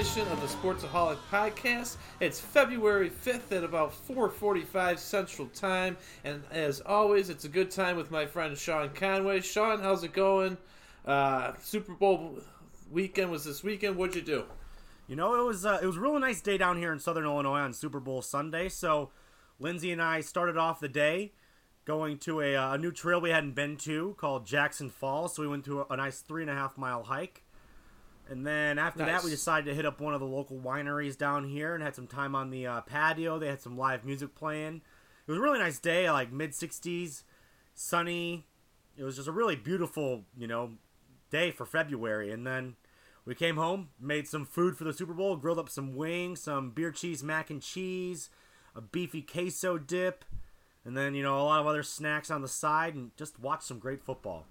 edition of the Sportsaholic Podcast. It's February 5th at about 4:45 Central Time, and as always, it's a good time with my friend Sean Conway. Sean, how's it going? Uh, Super Bowl weekend was this weekend. What'd you do? You know, it was uh, it was a really nice day down here in Southern Illinois on Super Bowl Sunday. So, Lindsay and I started off the day going to a, uh, a new trail we hadn't been to called Jackson Falls. So we went to a, a nice three and a half mile hike. And then after Nice. that, we decided to hit up one of the local wineries down here and had some time on the uh, patio. They had some live music playing. It was a really nice day, like mid 60s, sunny. It was just a really beautiful, you know, day for February. And then we came home, made some food for the Super Bowl, grilled up some wings, some beer cheese mac and cheese, a beefy queso dip, and then, you know, a lot of other snacks on the side, and just watched some great football.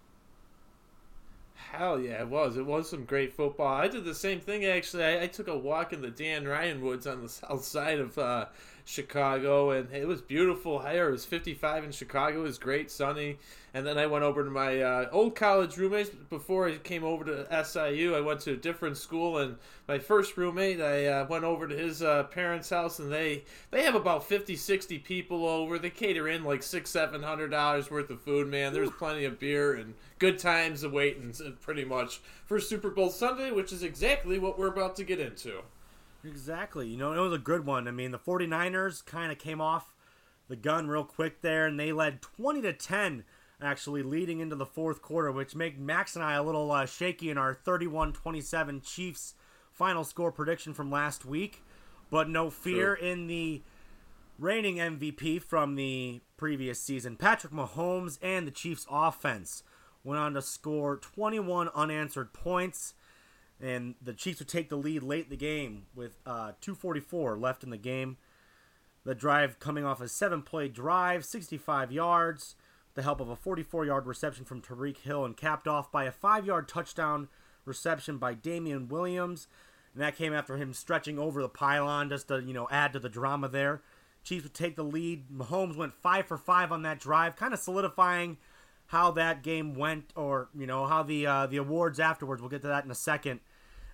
Hell yeah, it was. It was some great football. I did the same thing actually. I, I took a walk in the Dan Ryan Woods on the south side of uh, Chicago, and it was beautiful here. It was 55 in Chicago. It was great, sunny. And then I went over to my uh, old college roommates before I came over to SIU. I went to a different school, and my first roommate, I uh, went over to his uh, parents' house, and they they have about 50, 60 people over. They cater in like six, seven hundred dollars worth of food. Man, there's plenty of beer and good times awaiting, pretty much for Super Bowl Sunday, which is exactly what we're about to get into. Exactly. You know, it was a good one. I mean, the 49ers kind of came off the gun real quick there, and they led 20 to 10, actually, leading into the fourth quarter, which made Max and I a little uh, shaky in our 31 27 Chiefs final score prediction from last week. But no fear in the reigning MVP from the previous season, Patrick Mahomes and the Chiefs offense went on to score 21 unanswered points and the Chiefs would take the lead late in the game with uh, 2:44 left in the game. The drive coming off a seven-play drive, 65 yards, the help of a 44-yard reception from Tyreek Hill, and capped off by a five-yard touchdown reception by Damien Williams. And that came after him stretching over the pylon just to you know add to the drama there. Chiefs would take the lead. Mahomes went five for five on that drive, kind of solidifying how that game went, or you know how the uh, the awards afterwards. We'll get to that in a second.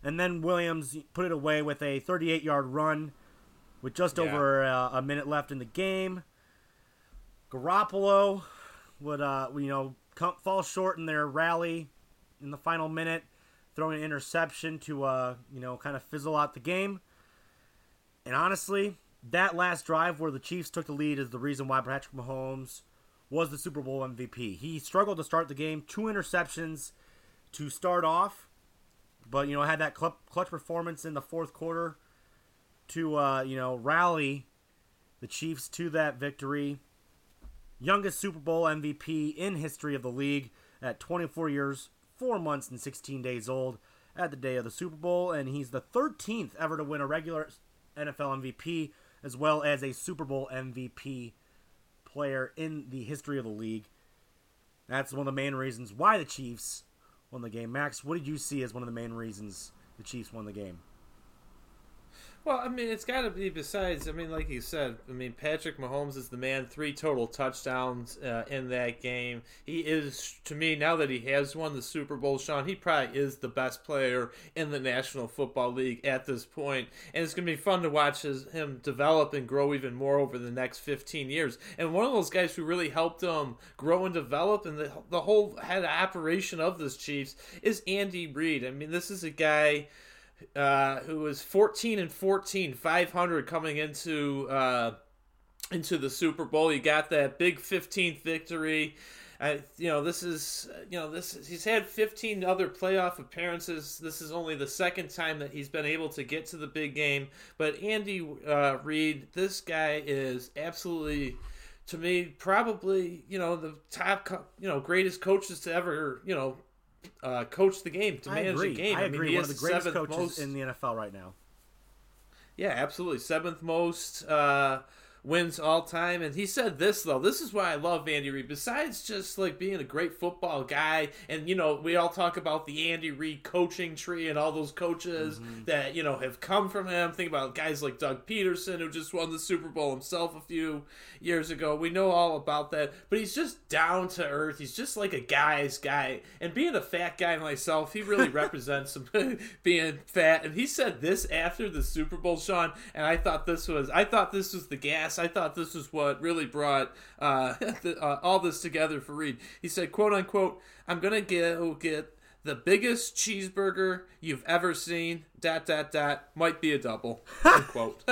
And then Williams put it away with a 38 yard run with just Yeah. over uh, a minute left in the game. Garoppolo would, uh, you know, come, fall short in their rally in the final minute, throwing an interception to, uh, you know, kind of fizzle out the game. And honestly, that last drive where the Chiefs took the lead is the reason why Patrick Mahomes was the Super Bowl MVP. He struggled to start the game, two interceptions to start off, but you know had that cl- clutch performance in the fourth quarter to uh, you know rally the Chiefs to that victory. Youngest Super Bowl MVP in history of the league at 24 years, 4 months and 16 days old at the day of the Super Bowl and he's the 13th ever to win a regular NFL MVP as well as a Super Bowl MVP player in the history of the league. That's one of the main reasons why the Chiefs won the game. Max, what did you see as one of the main reasons the Chiefs won the game? Well, I mean, it's got to be besides. I mean, like you said, I mean, Patrick Mahomes is the man. Three total touchdowns uh, in that game. He is, to me, now that he has won the Super Bowl, Sean, he probably is the best player in the National Football League at this point. And it's going to be fun to watch his, him develop and grow even more over the next 15 years. And one of those guys who really helped him grow and develop and the, the whole head operation of this Chiefs is Andy Reid. I mean, this is a guy uh, who was 14 and 14, 500 coming into uh, into the Super Bowl. He got that big 15th victory. I, you know, this is, you know, this he's had 15 other playoff appearances. This is only the second time that he's been able to get to the big game. But Andy uh, Reid, this guy is absolutely, to me, probably, you know, the top, co- you know, greatest coaches to ever, you know, uh, coach the game to I manage agree. the game. I mean, agree. he one of the greatest coaches most- in the NFL right now. yeah, absolutely. Seventh most uh, wins all time. And he said this though. This is why I love Andy Reid. Besides just like being a great football guy, and you know we all talk about the Andy Reid coaching tree and all those coaches mm-hmm. that you know have come from him. Think about guys like Doug Pederson who just won the Super Bowl himself a few years ago. We know all about that. But he's just down to earth. He's just like a guy's guy. And being a fat guy myself, he really represents being fat. And he said this after the Super Bowl, Sean. And I thought this was I thought this was the gas. I thought this was what really brought uh, the, uh, all this together for Reid. He said, "quote unquote," I'm gonna go get the biggest cheeseburger you've ever seen. Dot dot dot might be a double. Unquote.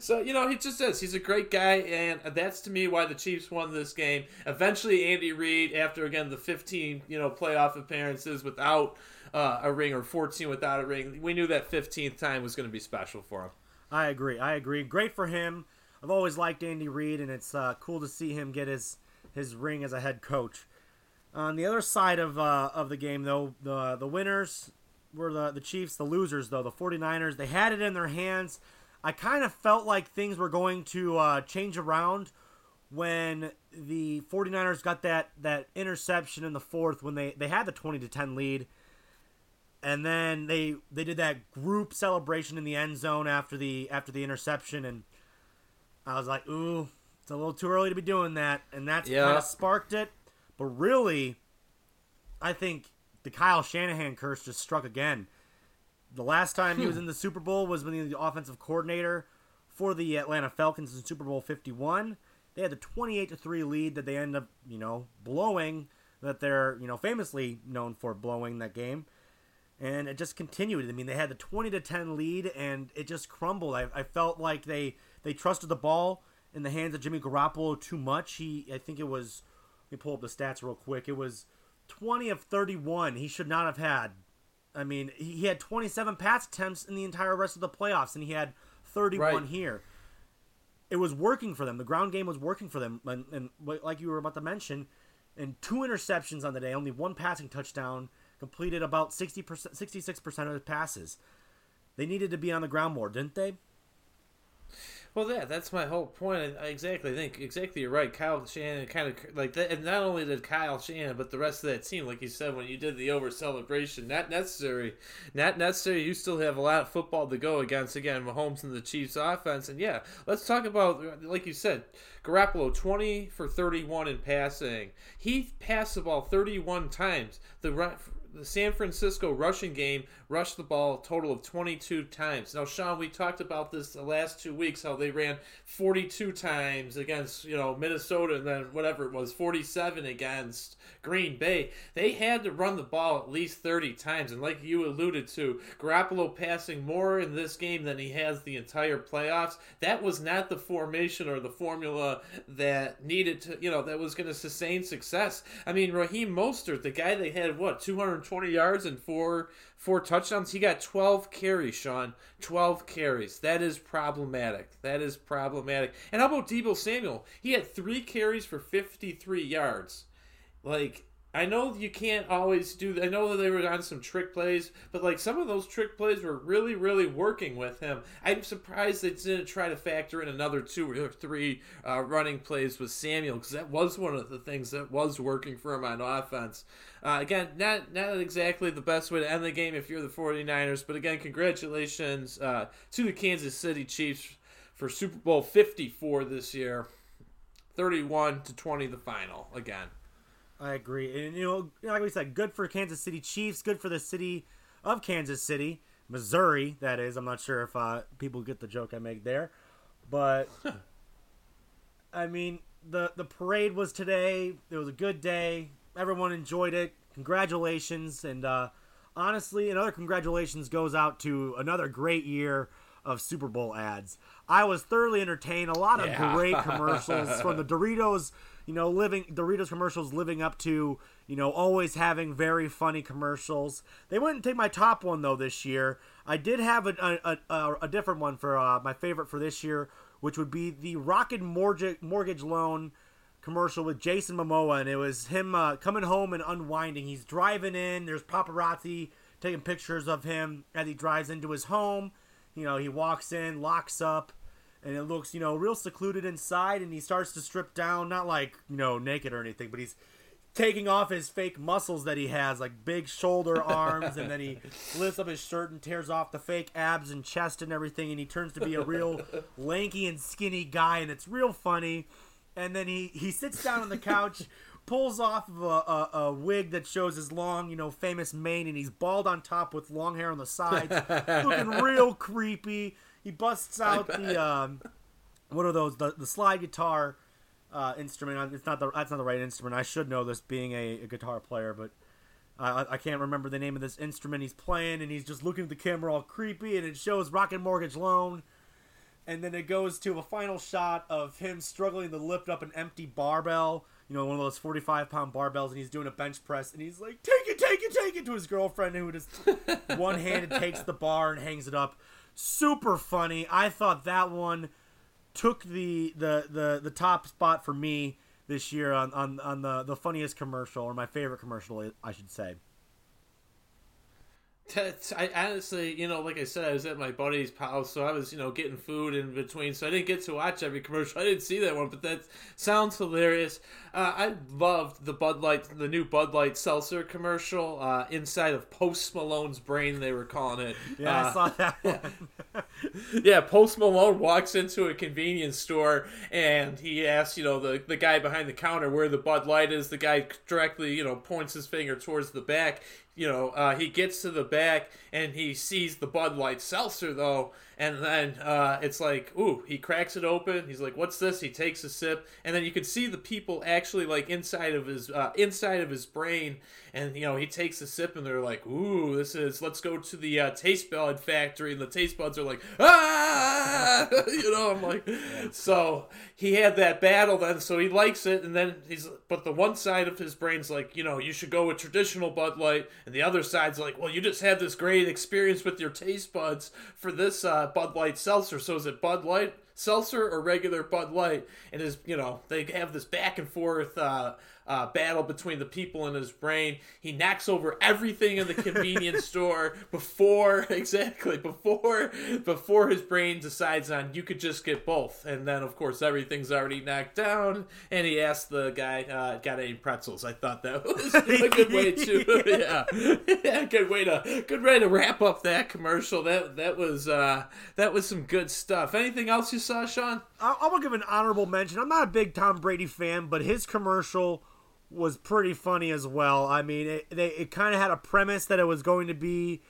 so you know he just says he's a great guy, and that's to me why the Chiefs won this game. Eventually, Andy Reid, after again the 15 you know playoff appearances without uh, a ring or 14 without a ring, we knew that 15th time was going to be special for him. I agree. I agree. Great for him. I've always liked Andy Reid, and it's uh, cool to see him get his his ring as a head coach. On the other side of uh, of the game, though, the the winners were the the Chiefs. The losers, though, the 49ers, they had it in their hands. I kind of felt like things were going to uh, change around when the 49ers got that that interception in the fourth when they, they had the 20 to 10 lead and then they they did that group celebration in the end zone after the after the interception and I was like, "Ooh, it's a little too early to be doing that." And that's yeah. kind of sparked it. But really, I think the Kyle Shanahan curse just struck again. The last time he hmm. was in the Super Bowl was when he was the offensive coordinator for the Atlanta Falcons in Super Bowl 51. They had the 28 to 3 lead that they end up, you know, blowing that they're, you know, famously known for blowing that game. And it just continued. I mean, they had the 20 to 10 lead and it just crumbled. I, I felt like they they trusted the ball in the hands of Jimmy Garoppolo too much. He I think it was let me pull up the stats real quick. It was 20 of 31. He should not have had I mean, he had 27 pass attempts in the entire rest of the playoffs, and he had 31 right. here. It was working for them. The ground game was working for them, and, and like you were about to mention, and two interceptions on the day, only one passing touchdown, completed about 60 percent, 66 percent of his passes. They needed to be on the ground more, didn't they? Well, yeah, that's my whole point. I exactly I think exactly you're right. Kyle Shanahan kind of like that, and not only did Kyle Shanahan, but the rest of that team, like you said, when you did the over celebration, not necessary, not necessary. You still have a lot of football to go against. Again, Mahomes and the Chiefs offense, and yeah, let's talk about like you said, Garoppolo twenty for thirty one in passing. He passed the ball thirty one times. The the San Francisco rushing game rushed the ball a total of 22 times. Now, Sean, we talked about this the last two weeks, how they ran 42 times against, you know, Minnesota and then whatever it was, 47 against Green Bay. They had to run the ball at least 30 times. And like you alluded to, Garoppolo passing more in this game than he has the entire playoffs. That was not the formation or the formula that needed to, you know, that was going to sustain success. I mean, Raheem Mostert, the guy they had, what, 220 yards and four four touchdowns. He got 12 carries, Sean. 12 carries. That is problematic. That is problematic. And how about Deebo Samuel? He had three carries for 53 yards. Like, I know you can't always do. I know that they were on some trick plays, but like some of those trick plays were really, really working with him. I'm surprised they didn't try to factor in another two or three uh, running plays with Samuel because that was one of the things that was working for him on offense. Uh, again, not not exactly the best way to end the game if you're the 49ers, but again, congratulations uh, to the Kansas City Chiefs for Super Bowl 54 this year, 31 to 20 the final again. I agree, and you know, like we said, good for Kansas City Chiefs, good for the city of Kansas City, Missouri. That is, I'm not sure if uh, people get the joke I make there, but I mean, the the parade was today. It was a good day. Everyone enjoyed it. Congratulations, and uh, honestly, another congratulations goes out to another great year of Super Bowl ads. I was thoroughly entertained. A lot of yeah. great commercials from the Doritos you know, living Doritos commercials living up to, you know, always having very funny commercials. They wouldn't take my top one though this year. I did have a a, a, a different one for uh, my favorite for this year, which would be the Rocket Mortgage Mortgage Loan commercial with Jason Momoa, and it was him uh, coming home and unwinding. He's driving in. There's paparazzi taking pictures of him as he drives into his home. You know, he walks in, locks up and it looks you know real secluded inside, and he starts to strip down, not like you know naked or anything, but he's taking off his fake muscles that he has, like big shoulder arms, and then he lifts up his shirt and tears off the fake abs and chest and everything, and he turns to be a real lanky and skinny guy, and it's real funny. And then he he sits down on the couch. Pulls off of a, a, a wig that shows his long, you know, famous mane, and he's bald on top with long hair on the sides, looking real creepy. He busts out the um, what are those? The, the slide guitar uh, instrument. It's not the that's not the right instrument. I should know this being a, a guitar player, but I, I can't remember the name of this instrument he's playing. And he's just looking at the camera all creepy, and it shows Rocket Mortgage Loan. And then it goes to a final shot of him struggling to lift up an empty barbell, you know, one of those 45 pound barbells, and he's doing a bench press, and he's like, Take it, take it, take it to his girlfriend, who just one handed takes the bar and hangs it up. Super funny. I thought that one took the the the, the top spot for me this year on, on, on the, the funniest commercial or my favorite commercial I should say. I honestly, you know, like I said, I was at my buddy's house, so I was, you know, getting food in between, so I didn't get to watch every commercial. I didn't see that one, but that sounds hilarious. Uh, I loved the Bud Light, the new Bud Light seltzer commercial uh, inside of Post Malone's brain. They were calling it. Yeah, uh, I saw that one. yeah, Post Malone walks into a convenience store and he asks, you know, the the guy behind the counter where the Bud Light is. The guy directly, you know, points his finger towards the back you know, uh, he gets to the back and he sees the Bud Light seltzer though, and then uh, it's like, ooh, he cracks it open. He's like, "What's this?" He takes a sip, and then you can see the people actually like inside of his uh, inside of his brain, and you know he takes a sip, and they're like, "Ooh, this is." Let's go to the uh, taste bud factory, and the taste buds are like, "Ah!" you know, I'm like, so he had that battle then, so he likes it, and then he's, but the one side of his brain's like, you know, you should go with traditional Bud Light, and the other side's like, well, you just had this great experience with your taste buds for this. Uh, Bud Light seltzer. So is it Bud Light seltzer or regular Bud Light? And is you know they have this back and forth uh, uh, battle between the people in his brain. He knocks over everything in the convenience store before exactly before before his brain decides on you could just get both. And then of course everything's already knocked down. And he asks the guy, uh, "Got any pretzels?" I thought that was a good way to yeah, yeah, good way to good way to wrap up that commercial. That that was uh, that was some good stuff. Anything else you saw, Sean? I, I will give an honorable mention. I'm not a big Tom Brady fan, but his commercial was pretty funny as well. I mean, it, they, it kind of had a premise that it was going to be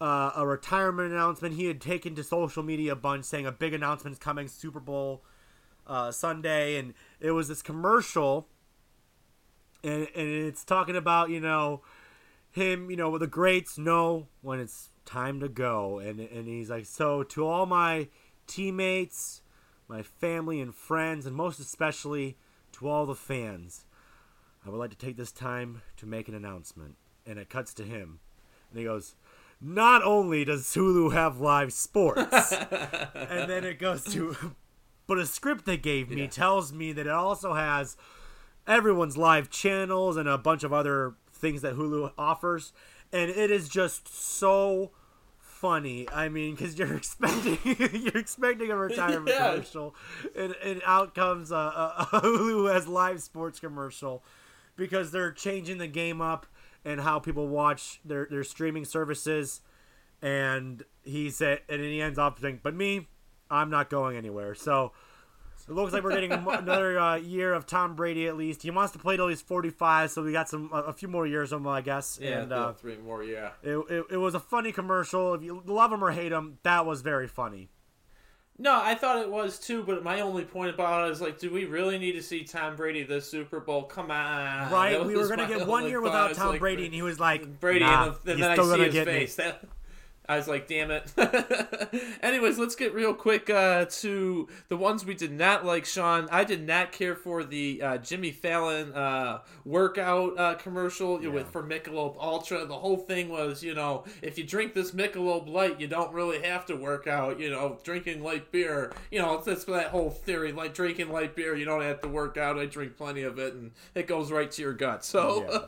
uh, a retirement announcement. He had taken to social media a bunch saying a big announcement is coming, Super Bowl uh, Sunday, and it was this commercial, and, and it's talking about you know him, you know, the greats know when it's time to go, and and he's like, so to all my teammates, my family and friends, and most especially to all the fans. I would like to take this time to make an announcement. And it cuts to him. And he goes, Not only does Hulu have live sports, and then it goes to, but a script they gave me yeah. tells me that it also has everyone's live channels and a bunch of other things that Hulu offers. And it is just so funny. I mean, because you're expecting you're expecting a retirement yeah. commercial, and, and out comes a, a, a Hulu has live sports commercial because they're changing the game up and how people watch their their streaming services. And he said, and he ends off saying, "But me, I'm not going anywhere." So it looks like we're getting another uh, year of Tom Brady at least. He wants to play till he's 45, so we got some a few more years of him, I guess. Yeah, and, uh, three more. Yeah. It, it, it was a funny commercial. If you love him or hate him, that was very funny. No, I thought it was too, but my only point about it is like, do we really need to see Tom Brady this Super Bowl? Come on, right? We were gonna get one year without Tom like, Brady, and he was like, Brady, nah, and, the, and then I see his face. That, I was like, damn it. Anyways, let's get real quick uh, to the ones we did not like, Sean. I did not care for the uh, Jimmy Fallon uh, workout uh, commercial yeah. with for Michelob Ultra. The whole thing was, you know, if you drink this Michelob Light, you don't really have to work out. You know, drinking light beer, you know, that's that whole theory. Like drinking light beer, you don't have to work out. I drink plenty of it, and it goes right to your gut. So,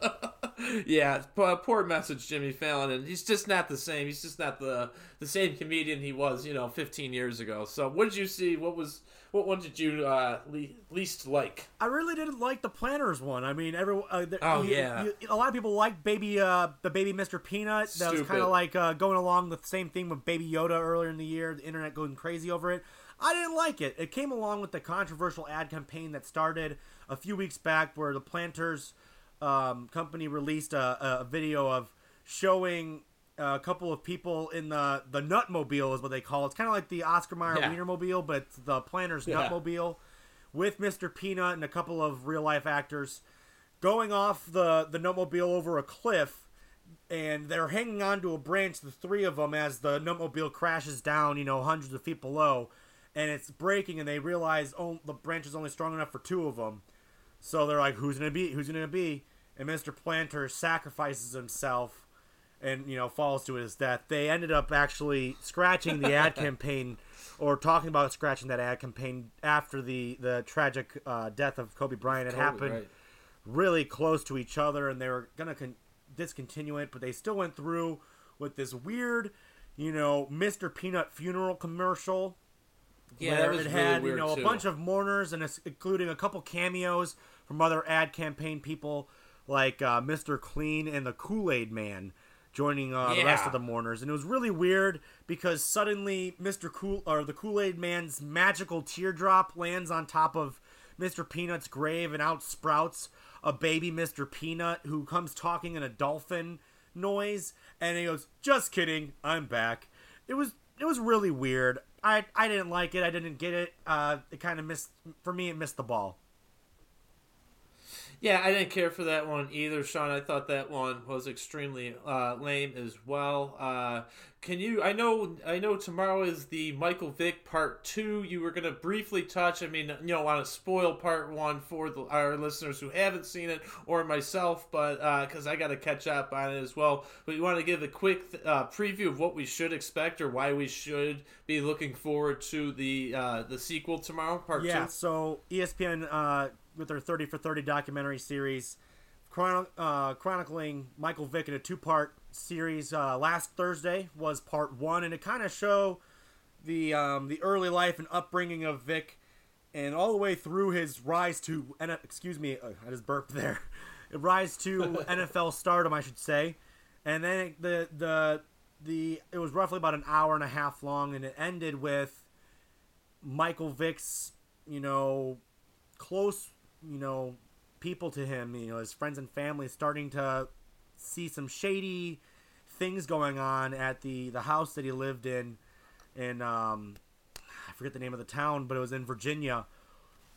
yeah. yeah, poor message, Jimmy Fallon, and he's just not the same. He's just not the the same comedian he was, you know, 15 years ago. So, what did you see? What was what one did you uh, le- least like? I really didn't like the Planters one. I mean, every uh, oh you, yeah, you, a lot of people like Baby uh, the Baby Mr. Peanut. That Stupid. was kind of like uh, going along the same thing with Baby Yoda earlier in the year. The internet going crazy over it. I didn't like it. It came along with the controversial ad campaign that started a few weeks back, where the Planters um, company released a, a video of showing Uh, a couple of people in the the Nutmobile is what they call it. It's kind of like the Oscar Mayer yeah. Wienermobile, but it's the Planters yeah. Nutmobile with Mr. Peanut and a couple of real life actors going off the the Nutmobile over a cliff, and they're hanging onto a branch, the three of them, as the Nutmobile crashes down, you know, hundreds of feet below, and it's breaking, and they realize oh the branch is only strong enough for two of them, so they're like, who's gonna be? Who's gonna be? And Mr. Planter sacrifices himself and you know falls to his death. They ended up actually scratching the ad campaign or talking about scratching that ad campaign after the the tragic uh, death of Kobe Bryant. It Kobe, happened right. really close to each other, and they were gonna con- discontinue it, but they still went through with this weird, you know, Mr. Peanut funeral commercial. Yeah, where it had really you know too. a bunch of mourners and a, including a couple cameos from other ad campaign people like uh, Mr. Clean and the Kool Aid Man joining uh, yeah. the rest of the mourners, and it was really weird because suddenly Mr. Cool or the Kool Aid Man's magical teardrop lands on top of Mr. Peanut's grave, and out sprouts a baby Mr. Peanut who comes talking in a dolphin noise, and he goes, "Just kidding, I'm back." It was it was really weird. I I didn't like it. I didn't get it. Uh, it kind of missed for me. It missed the ball. Yeah, I didn't care for that one either, Sean. I thought that one was extremely uh, lame as well. Uh, can you? I know, I know. Tomorrow is the Michael Vick part two. You were going to briefly touch. I mean, you don't want to spoil part one for the, our listeners who haven't seen it or myself, but because uh, I got to catch up on it as well. But you want to give a quick uh, preview of what we should expect or why we should be looking forward to the uh, the sequel tomorrow, part yeah, two. Yeah. So ESPN uh, with their 30 for 30 documentary series chron- uh, chronicling Michael Vick in a two part series. Uh, last Thursday was part one, and it kind of show the um, the early life and upbringing of Vick, and all the way through his rise to excuse me, uh, I just burped there, rise to NFL stardom, I should say, and then the the the it was roughly about an hour and a half long, and it ended with Michael Vick's you know close you know, people to him, you know, his friends and family starting to see some shady things going on at the the house that he lived in in um I forget the name of the town, but it was in Virginia.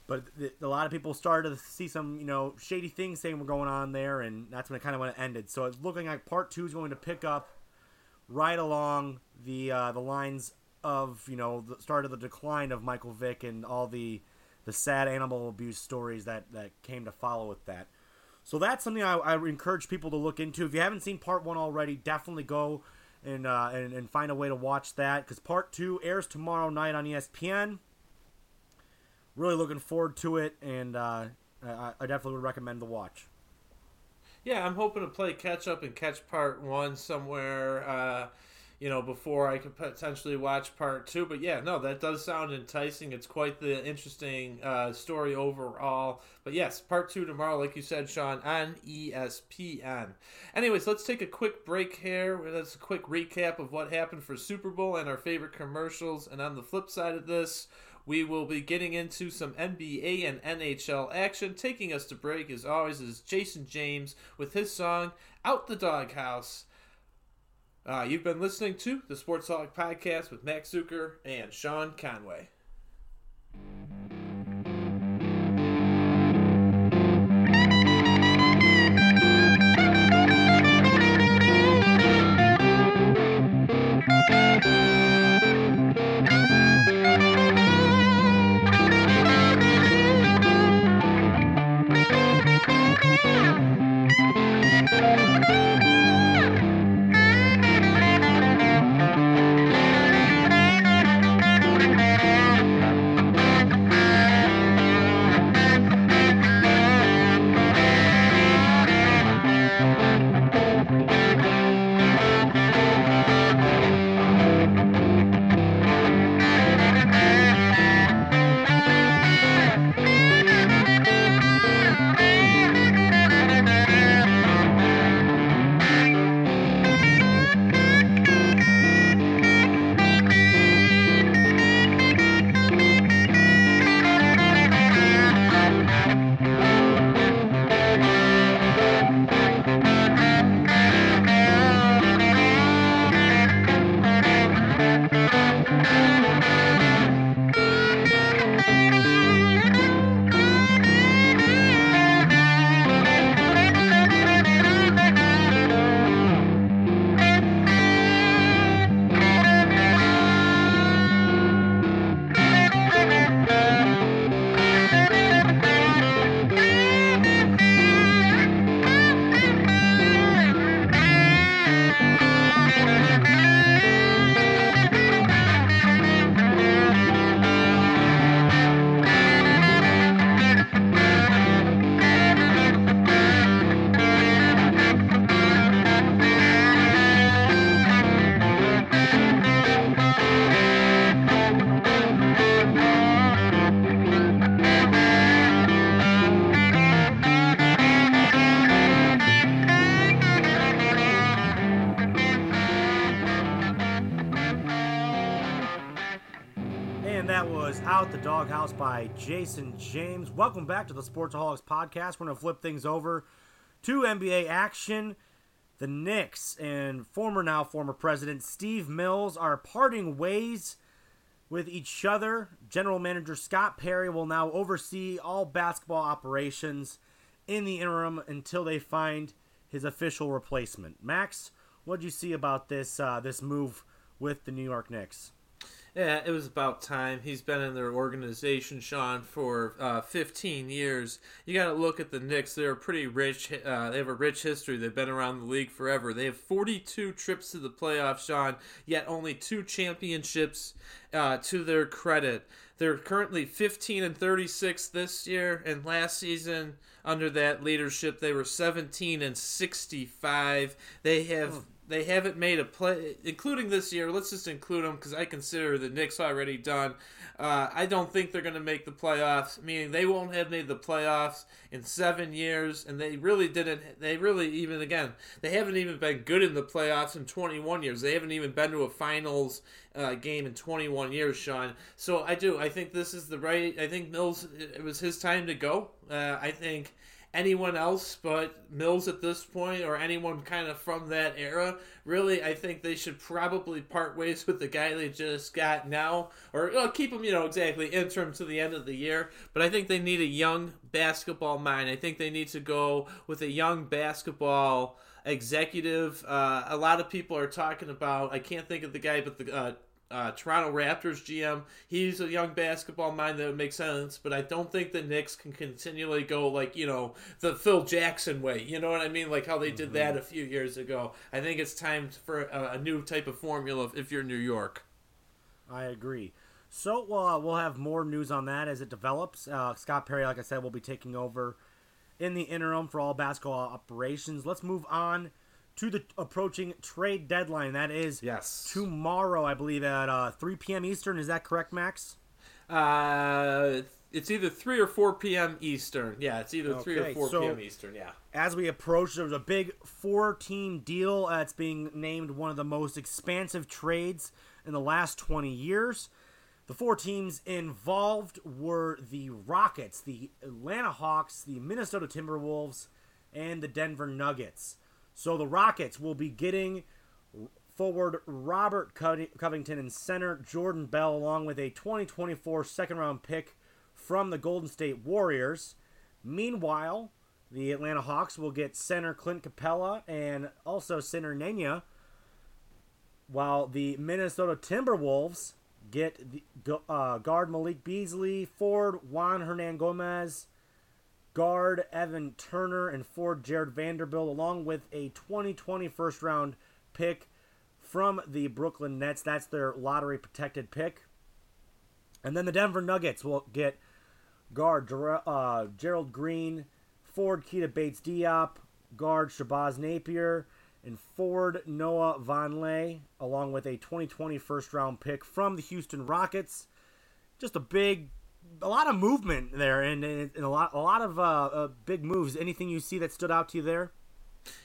But a lot of people started to see some, you know, shady things saying were going on there, and that's when it kind of when it ended. So it's looking like part two is going to pick up right along the uh, the lines of, you know, the start of the decline of Michael Vick and all the the sad animal abuse stories that that came to follow with that. So that's something I, I encourage people to look into. If you haven't seen part one already, definitely go and uh, and, and find a way to watch that because part two airs tomorrow night on ESPN. Really looking forward to it, and uh, I, I definitely would recommend the watch. Yeah, I'm hoping to play catch up and catch part one somewhere. Uh, you know, before I could potentially watch part two. But yeah, no, that does sound enticing. It's quite the interesting uh, story overall. But yes, part two tomorrow, like you said, Sean, on ESPN. Anyways, let's take a quick break here. That's a quick recap of what happened for Super Bowl and our favorite commercials. And on the flip side of this, we will be getting into some NBA and NHL action. Taking us to break, as always, is Jason James with his song Out the Doghouse. Uh, you've been listening to the Sportsaholic Podcast with Max Zucker and Sean Conway. Doghouse by Jason James. Welcome back to the Sportsaholics podcast. We're going to flip things over to NBA action. The Knicks and former now former president Steve Mills are parting ways with each other. General manager Scott Perry will now oversee all basketball operations in the interim until they find his official replacement. Max, what do you see about this uh, this move with the New York Knicks? Yeah, it was about time. He's been in their organization, Sean, for uh, 15 years. You got to look at the Knicks. They're pretty rich. Uh, they have a rich history. They've been around the league forever. They have 42 trips to the playoffs, Sean, yet only two championships uh, to their credit. They're currently 15 and 36 this year, and last season under that leadership they were 17 and 65. They have. Oh they haven't made a play, including this year. Let's just include them because I consider the Knicks already done. Uh, I don't think they're going to make the playoffs, meaning they won't have made the playoffs in seven years, and they really didn't. They really even again, they haven't even been good in the playoffs in 21 years. They haven't even been to a finals uh, game in 21 years, Sean. So I do. I think this is the right. I think Mills. It was his time to go. Uh, I think anyone else but Mills at this point or anyone kind of from that era. Really, I think they should probably part ways with the guy they just got now or know, keep him, you know, exactly interim to the end of the year. But I think they need a young basketball mind. I think they need to go with a young basketball executive. Uh, a lot of people are talking about, I can't think of the guy, but the uh, uh, Toronto Raptors GM. He's a young basketball mind that would make sense, but I don't think the Knicks can continually go like you know the Phil Jackson way. You know what I mean? Like how they did that mm-hmm. a few years ago. I think it's time for a, a new type of formula if you're New York. I agree. So uh, we'll have more news on that as it develops. Uh, Scott Perry, like I said, will be taking over in the interim for all basketball operations. Let's move on to the approaching trade deadline. That is yes tomorrow, I believe, at uh, 3 p.m. Eastern. Is that correct, Max? Uh, it's either 3 or 4 p.m. Eastern. Yeah, it's either okay, 3 or 4 so p.m. Eastern. Yeah. As we approach, there's a big four-team deal that's being named one of the most expansive trades in the last 20 years. The four teams involved were the Rockets, the Atlanta Hawks, the Minnesota Timberwolves, and the Denver Nuggets. So the Rockets will be getting forward Robert Covington and center Jordan Bell, along with a 2024 second round pick from the Golden State Warriors. Meanwhile, the Atlanta Hawks will get center Clint Capela and also center Nenê, while the Minnesota Timberwolves get the, uh, guard Malik Beasley, forward Juan Hernangomez, guard Evan Turner and forward Jarred Vanderbilt, along with a 2020 first round pick from the Brooklyn Nets. That's their lottery protected pick. And then the Denver Nuggets will get guard uh, Gerald Green, forward Keita Bates Diop, guard Shabazz Napier, and forward Noah Vonleh, along with a 2020 first round pick from the Houston Rockets. Just a big a lot of movement there, and, and a lot a lot of uh, uh, big moves. Anything you see that stood out to you there?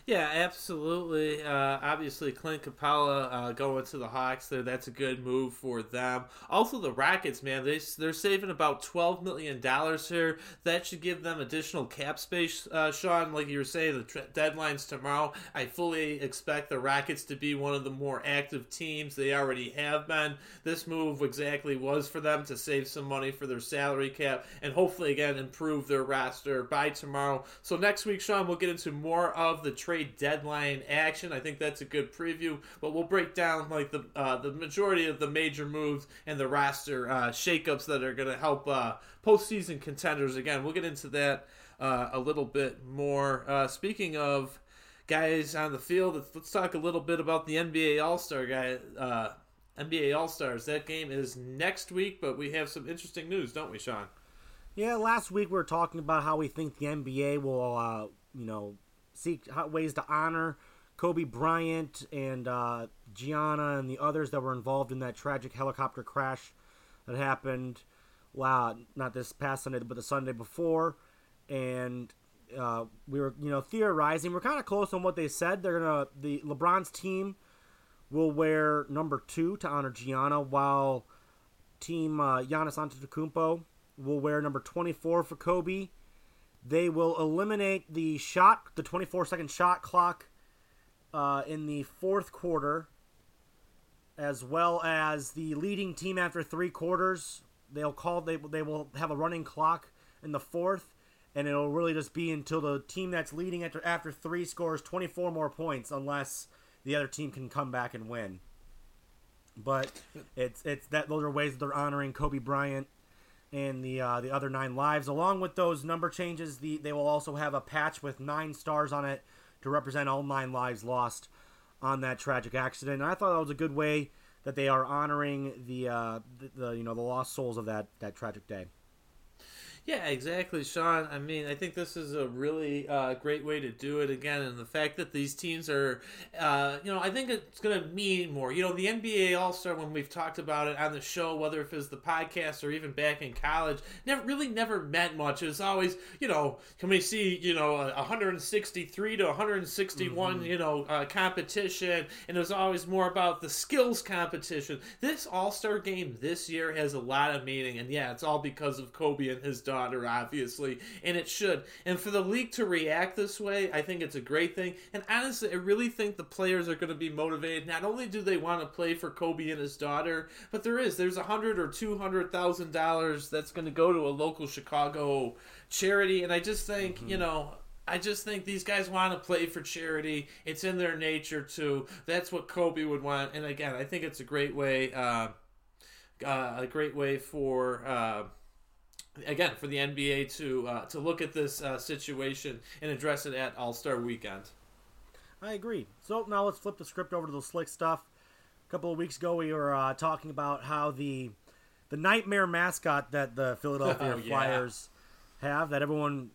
Yeah, absolutely. Uh, obviously, Clint Capela uh, going to the Hawks there, that's a good move for them. Also, the Rockets, man, they, they're saving about $12 million here. That should give them additional cap space, uh, Sean. Like you were saying, the tra- deadline's tomorrow. I fully expect the Rockets to be one of the more active teams. They already have been. This move exactly was for them to save some money for their salary cap and hopefully, again, improve their roster by tomorrow. So, next week, Sean, we'll get into more of the trade trade deadline action. I think that's a good preview, but we'll break down like the uh, the majority of the major moves and the roster uh, shakeups that are going to help uh, postseason contenders. Again, we'll get into that uh, a little bit more. Uh, speaking of guys on the field, let's, let's, talk a little bit about the NBA All Star guy. Uh, NBA All Stars. That game is next week, but we have some interesting news, don't we, Sean? Yeah, last week we were talking about how we think the NBA will, uh, you know, seek ways to honor Kobe Bryant and uh, Gianna and the others that were involved in that tragic helicopter crash that happened. Wow, not this past Sunday, but the Sunday before, and uh, we were, you know, theorizing. We're kind of close on what they said. They're gonna the LeBron's team will wear number two to honor Gianna, while team uh, Giannis Antetokounmpo will wear number 24 for Kobe. They will eliminate the shot, the 24 second shot clock uh, in the fourth quarter, as well as the leading team after three quarters. They'll call they they will have a running clock in the fourth, and it'll really just be until the team that's leading after after three scores 24 more points, unless the other team can come back and win. But it's it's that those are ways that they're honoring Kobe Bryant and the uh, the other nine lives. Along with those number changes, the they will also have a patch with nine stars on it to represent all nine lives lost on that tragic accident. And I thought that was a good way that they are honoring the, uh, the, the you know the lost souls of that that tragic day. Yeah, exactly, Sean. I mean, I think this is a really uh, great way to do it again, and the fact that these teams are, uh, you know, I think it's going to mean more. You know, the NBA All Star, when we've talked about it on the show, whether if it's the podcast or even back in college, never really never meant much. It was always, you know, can we see, you know, 163 to 161, mm-hmm. you know, uh, competition, and it was always more about the skills competition. This All Star game this year has a lot of meaning, and yeah, it's all because of Kobe and his daughter, obviously, and it should. And for the league to react this way, I think it's a great thing. And honestly, I really think the players are going to be motivated. Not only do they want to play for Kobe and his daughter, but there is there's a hundred or two hundred thousand dollars that's going to go to a local Chicago charity, and I just think mm-hmm. you know I just think these guys want to play for charity. It's in their nature to. That's what Kobe would want. And again, I think it's a great way, uh, uh, a great way for uh, again for the NBA to uh, to look at this uh, situation and address it at All Star Weekend. I agree. So now let's flip the script over to the slick stuff. A couple of weeks ago, we were uh, talking about how the the nightmare mascot that the Philadelphia oh, yeah. Flyers have, that everyone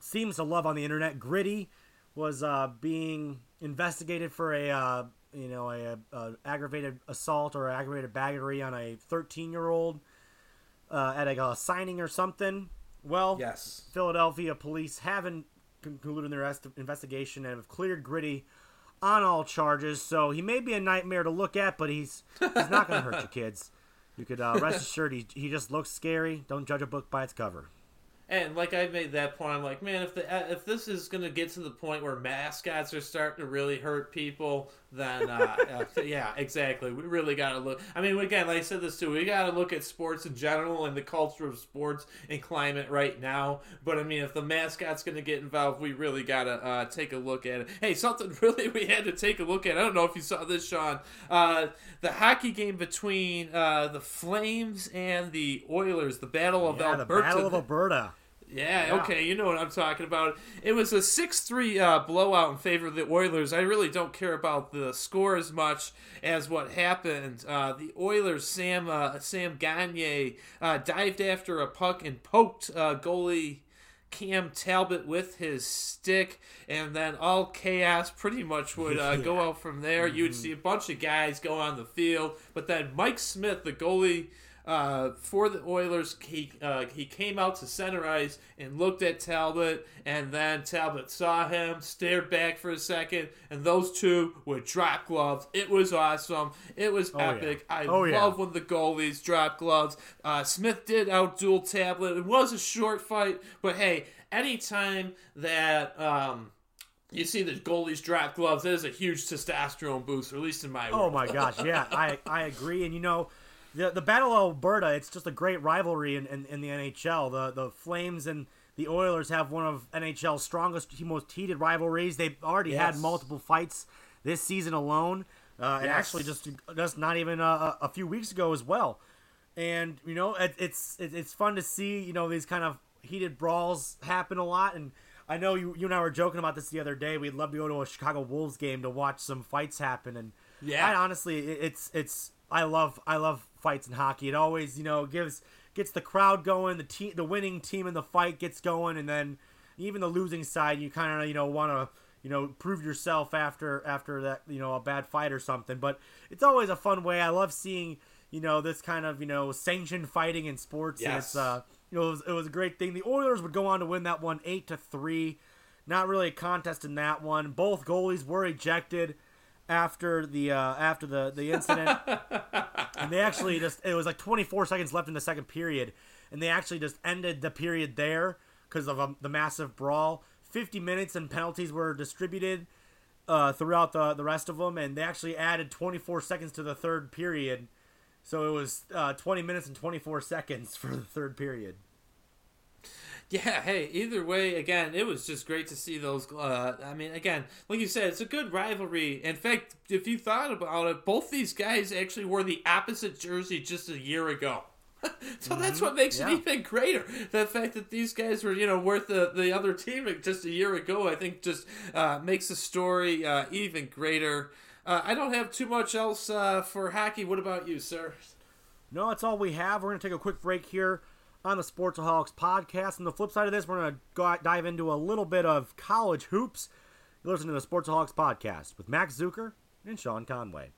seems to love on the internet, Gritty, was uh, being investigated for a uh, you know a, a, aggravated assault or aggravated battery on a 13 year old uh, at a, a, signing or something. Well, yes, Philadelphia police haven't concluded their investigation and have cleared Gritty on all charges. So he may be a nightmare to look at, but he's he's not going to hurt you, kids. You could uh, rest assured he, he just looks scary. Don't judge a book by its cover. And like I made that point, I'm like, man, if the uh, if this is gonna get to the point where mascots are starting to really hurt people, then uh, uh, yeah, exactly. We really got to look. I mean, again, like I said this too, we got to look at sports in general and the culture of sports and climate right now. But I mean, if the mascot's gonna get involved, we really got to uh, take a look at it. Hey, something really we had to take a look at. I don't know if you saw this, Sean. Uh, the hockey game between uh, the Flames and the Oilers, the Battle of yeah, Alberta. The Battle of Alberta yeah, yeah, okay, you know what I'm talking about. It was a 6 3 uh, blowout in favor of the Oilers. I really don't care about the score as much as what happened. Uh, the Oilers, Sam uh, Sam Gagner, uh, dived after a puck and poked uh, goalie Cam Talbot with his stick, and then all chaos pretty much would uh, go out from there. Mm-hmm. You'd see a bunch of guys go on the field, but then Mike Smith, the goalie uh, for the Oilers, he uh, he came out to center ice and looked at Talbot, and then Talbot saw him, stared back for a second, and those two were drop gloves. It was awesome. It was oh, epic. Yeah. I oh, love yeah. when the goalies drop gloves. Uh, Smith did outduel Talbot. It was a short fight, but hey, anytime that. Um, you see the goalies drop gloves. That is a huge testosterone boost, at least in my. Oh world. my gosh, yeah, I I agree, and you know, the the Battle of Alberta, it's just a great rivalry in, in, in, the NHL. The the Flames and the Oilers have one of NHL's strongest, most heated rivalries. They've already yes. had multiple fights this season alone, uh, yes. and actually just just not even a, a, few weeks ago as well. And you know, it, it's it, it's fun to see you know these kind of heated brawls happen a lot. And I know you you and I were joking about this the other day. We'd love to go to a Chicago Wolves game to watch some fights happen. And yeah, I honestly, it's it's I love I love fights in hockey. It always you know gives gets the crowd going. The team, the winning team in the fight gets going, and then even the losing side, you kind of you know want to you know prove yourself after after that you know a bad fight or something. But it's always a fun way. I love seeing you know this kind of you know sanctioned fighting in sports. Yes. And it's uh you know it was, it was a great thing. The Oilers would go on to win that one eight to three. Not really a contest in that one. Both goalies were ejected after the uh, after the the incident. and they actually just it was like 24 seconds left in the second period, and they actually just ended the period there because of um, the massive brawl. 50 minutes and penalties were distributed uh, throughout the the rest of them, and they actually added 24 seconds to the third period. So it was uh, 20 minutes and 24 seconds for the third period. Yeah, hey, either way, again, it was just great to see those. Uh, I mean, again, like you said, it's a good rivalry. In fact, if you thought about it, both these guys actually wore the opposite jersey just a year ago. so mm-hmm. that's what makes yeah. it even greater. The fact that these guys were, you know, worth the, the other team just a year ago, I think just uh, makes the story uh, even greater. Uh, I don't have too much else uh, for hockey. What about you, sir? No, that's all we have. We're going to take a quick break here on the Sportsaholics podcast. On the flip side of this, we're going to dive into a little bit of college hoops. You listen to the Sportsaholics podcast with Max Zucker and Sean Conway.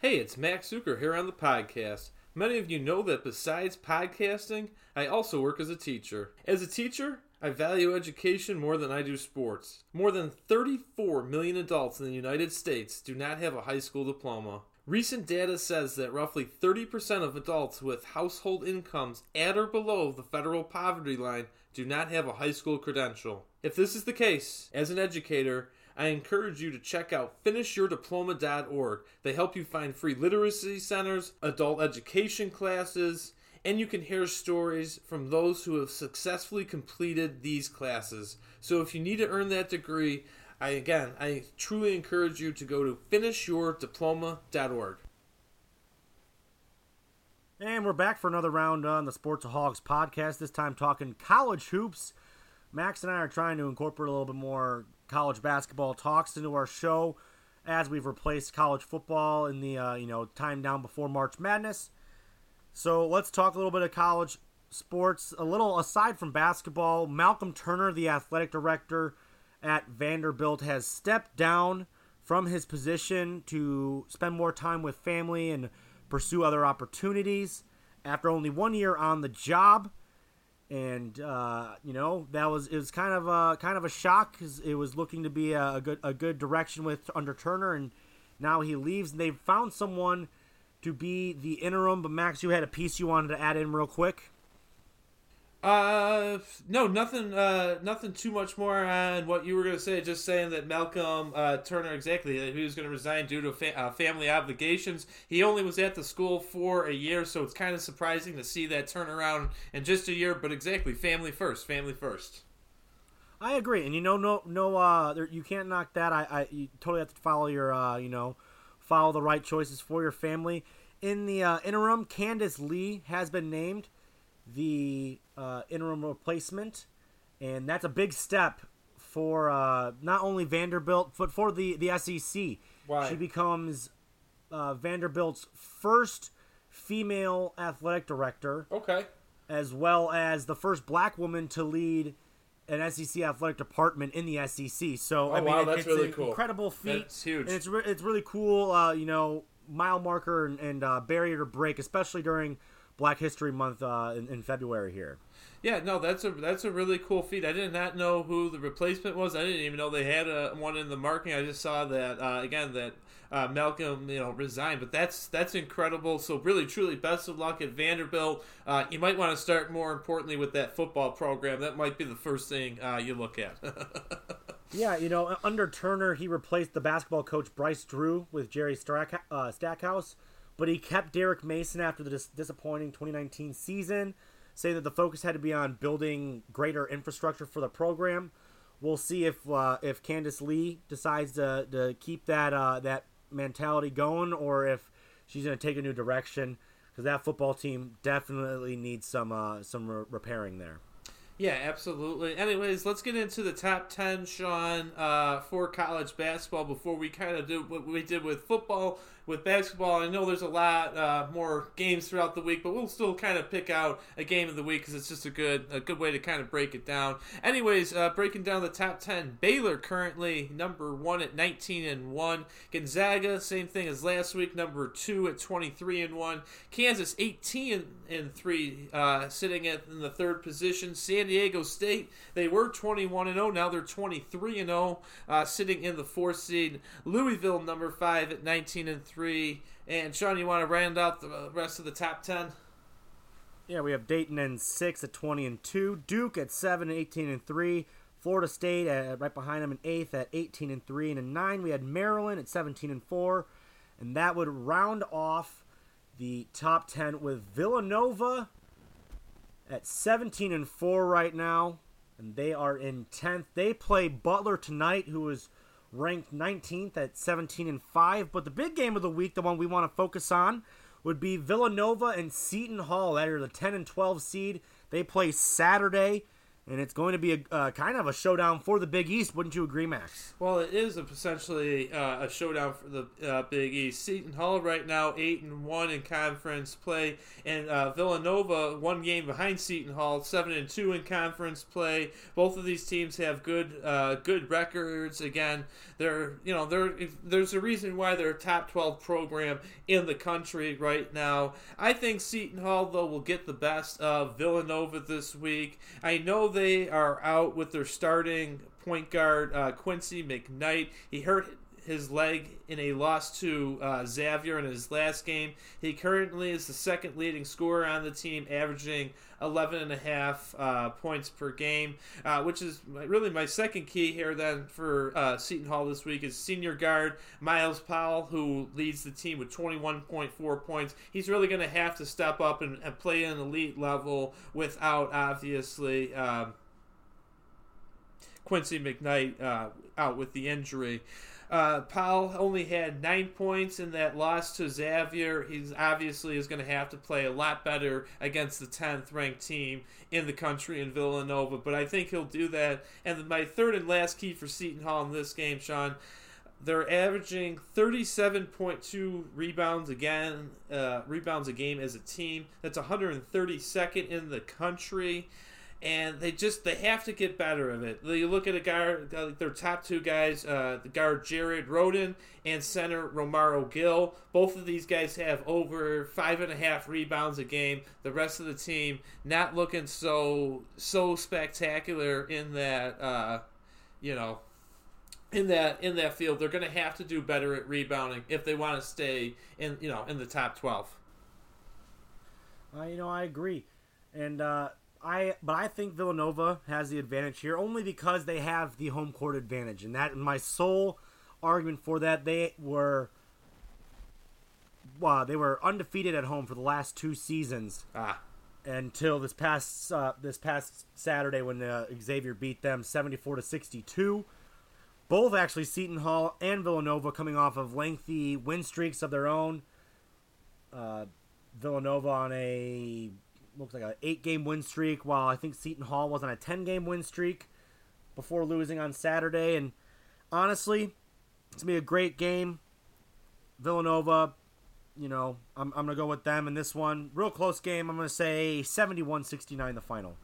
Hey, it's Max Zucker here on the podcast. Many of you know that besides podcasting, I also work as a teacher. As a teacher, I value education more than I do sports. More than 34 million adults in the United States do not have a high school diploma. Recent data says that roughly 30% of adults with household incomes at or below the federal poverty line do not have a high school credential. If this is the case, as an educator, I encourage you to check out finishyourdiploma.org. They help you find free literacy centers, adult education classes, and you can hear stories from those who have successfully completed these classes. So if you need to earn that degree, I again, I truly encourage you to go to finishyourdiploma.org. And we're back for another round on the Sportsaholics podcast. This time talking college hoops. Max and I are trying to incorporate a little bit more college basketball talks into our show as we've replaced college football in the uh, you know time down before March Madness. So let's talk a little bit of college sports. A little aside from basketball, Malcolm Turner, the athletic director at Vanderbilt has stepped down from his position to spend more time with family and pursue other opportunities after only one year on the job. And uh, you know that was it was kind of a kind of a shock because it was looking to be a, a, good a good direction with under Turner, and now he leaves. And they've found someone to be the interim. But Max, you had a piece you wanted to add in real quick. Uh, no, nothing. Uh, nothing too much more on what you were to say. Just saying that Malcolm uh, Turner exactly he was to resign due to fa- uh, family obligations. He only was at the school for a year, so it's kind of surprising to see that turnaround in just a year. But exactly, family first. Family first. I agree, and you know, no, no, uh, there, you can't knock that. I, I, you totally have to follow your, uh, you know, follow the right choices for your family. In the uh, interim, Candice Lee has been named the uh, interim replacement, and that's a big step for uh, not only Vanderbilt but for the the SEC. She becomes uh, Vanderbilt's first female athletic director. Okay. As well as the first black woman to lead an SEC athletic department in the SEC. So oh, I mean, wow, it, that's it's really an cool. incredible feat. That's huge. And it's re- it's really cool. Uh, you know, mile marker and, and uh, barrier to break, especially during Black History Month uh, in, in February here. Yeah, no, that's a that's a really cool feat. I did not know who the replacement was. I didn't even know they had a, one in the marketing. I just saw that uh, again that uh, Malcolm you know resigned, but that's that's incredible. So really, truly, best of luck at Vanderbilt. Uh, you might want to start more importantly with that football program. That might be the first thing uh, you look at. yeah, you know, under Turner, he replaced the basketball coach Bryce Drew with Jerry Stack- uh, Stackhouse, but he kept Derek Mason after the dis- disappointing 2019 season saying that the focus had to be on building greater infrastructure for the program. We'll see if uh, if Candice Lee decides to, to keep that uh, that mentality going, or if she's going to take a new direction because that football team definitely needs some uh, some re- repairing there. Yeah, absolutely. Anyways, let's get into the top 10, Sean, uh, for college basketball before we kind of do what we did with football with basketball. I know there's a lot uh, more games throughout the week, but we'll still kind of pick out a game of the week because it's just a good a good way to kind of break it down. Anyways, uh, breaking down the top ten, Baylor currently number one at 19 and one. Gonzaga, same thing as last week, number two at 23 and one. Kansas 18 and three, uh, sitting at in the third position. San Diego State, they were 21 and 0, now they're 23 and 0, uh, sitting in the fourth seed. Louisville number five at 19 and three three. And Sean, you want to round out the uh, rest of the top ten? Yeah, we have Dayton and six at twenty and two, Duke at seven, 18 and three, Florida State at, right behind them in eighth at eighteen and three, and in nine we had Maryland at seventeen and four, and that would round off the top ten with Villanova at seventeen and four right now, and they are in tenth. They play Butler tonight, who is ranked 19th at 17 and 5. But the big game of the week, the one we want to focus on, would be Villanova and Seton Hall. That are the 10 and 12 seed. They play Saturday and it's going to be a uh, kind of a showdown for the Big East. Wouldn't you agree, Max? Well, it is a essentially uh, a showdown for the uh, Big East. Seton Hall right now eight and one in conference play, and uh, Villanova one game behind Seton Hall, seven and two in conference play. Both of these teams have good uh, good records. Again, they're you know they're there's a reason why they're a top twelve program in the country right now. I think Seton Hall though will get the best of Villanova this week. I know they are out with their starting point guard uh, Quincy McKnight. He hurt his leg in a loss to uh, Xavier in his last game. He currently is the second leading scorer on the team, averaging 11 and a half uh, points per game, uh, which is really my second key here then for uh, Seton Hall this week is senior guard Myles Powell, who leads the team with 21.4 points. He's really going to have to step up and, and, play an elite level without, obviously, um, Quincy McKnight uh, out with the injury. Uh, Powell only had nine points in that loss to Xavier. He's obviously is going to have to play a lot better against the 10th ranked team in the country in Villanova, but I think he'll do that. And my third and last key for Seton Hall in this game, Sean, they're averaging 37.2 rebounds again, uh, rebounds a game as a team. That's 132nd in the country and they just they have to get better of it. You look at a guy their top two guys, uh, the guard Jared Rhoden and center Romaro Gill. Both of these guys have over five and a half rebounds a game. The rest of the team not looking so so spectacular in that uh, you know in that in that field. They're going to have to do better at rebounding if they want to stay in you know in the top twelve. Uh, you know, I agree, and uh, I but I think Villanova has the advantage here only because they have the home court advantage, and that my sole argument for that they were. Wow, they were undefeated at home for the last two seasons. Ah. Until this past uh, this past Saturday when uh, Xavier beat them seventy four to sixty two. Both actually Seton Hall and Villanova coming off of lengthy win streaks of their own. Uh, Villanova on a looks like an eight game win streak, while I think Seton Hall was on a 10 game win streak before losing on Saturday. And honestly, it's going to be a great game. Villanova, you know, I'm, I'm going to go with them in this one. Real close game. I'm going to say 71 69 the final.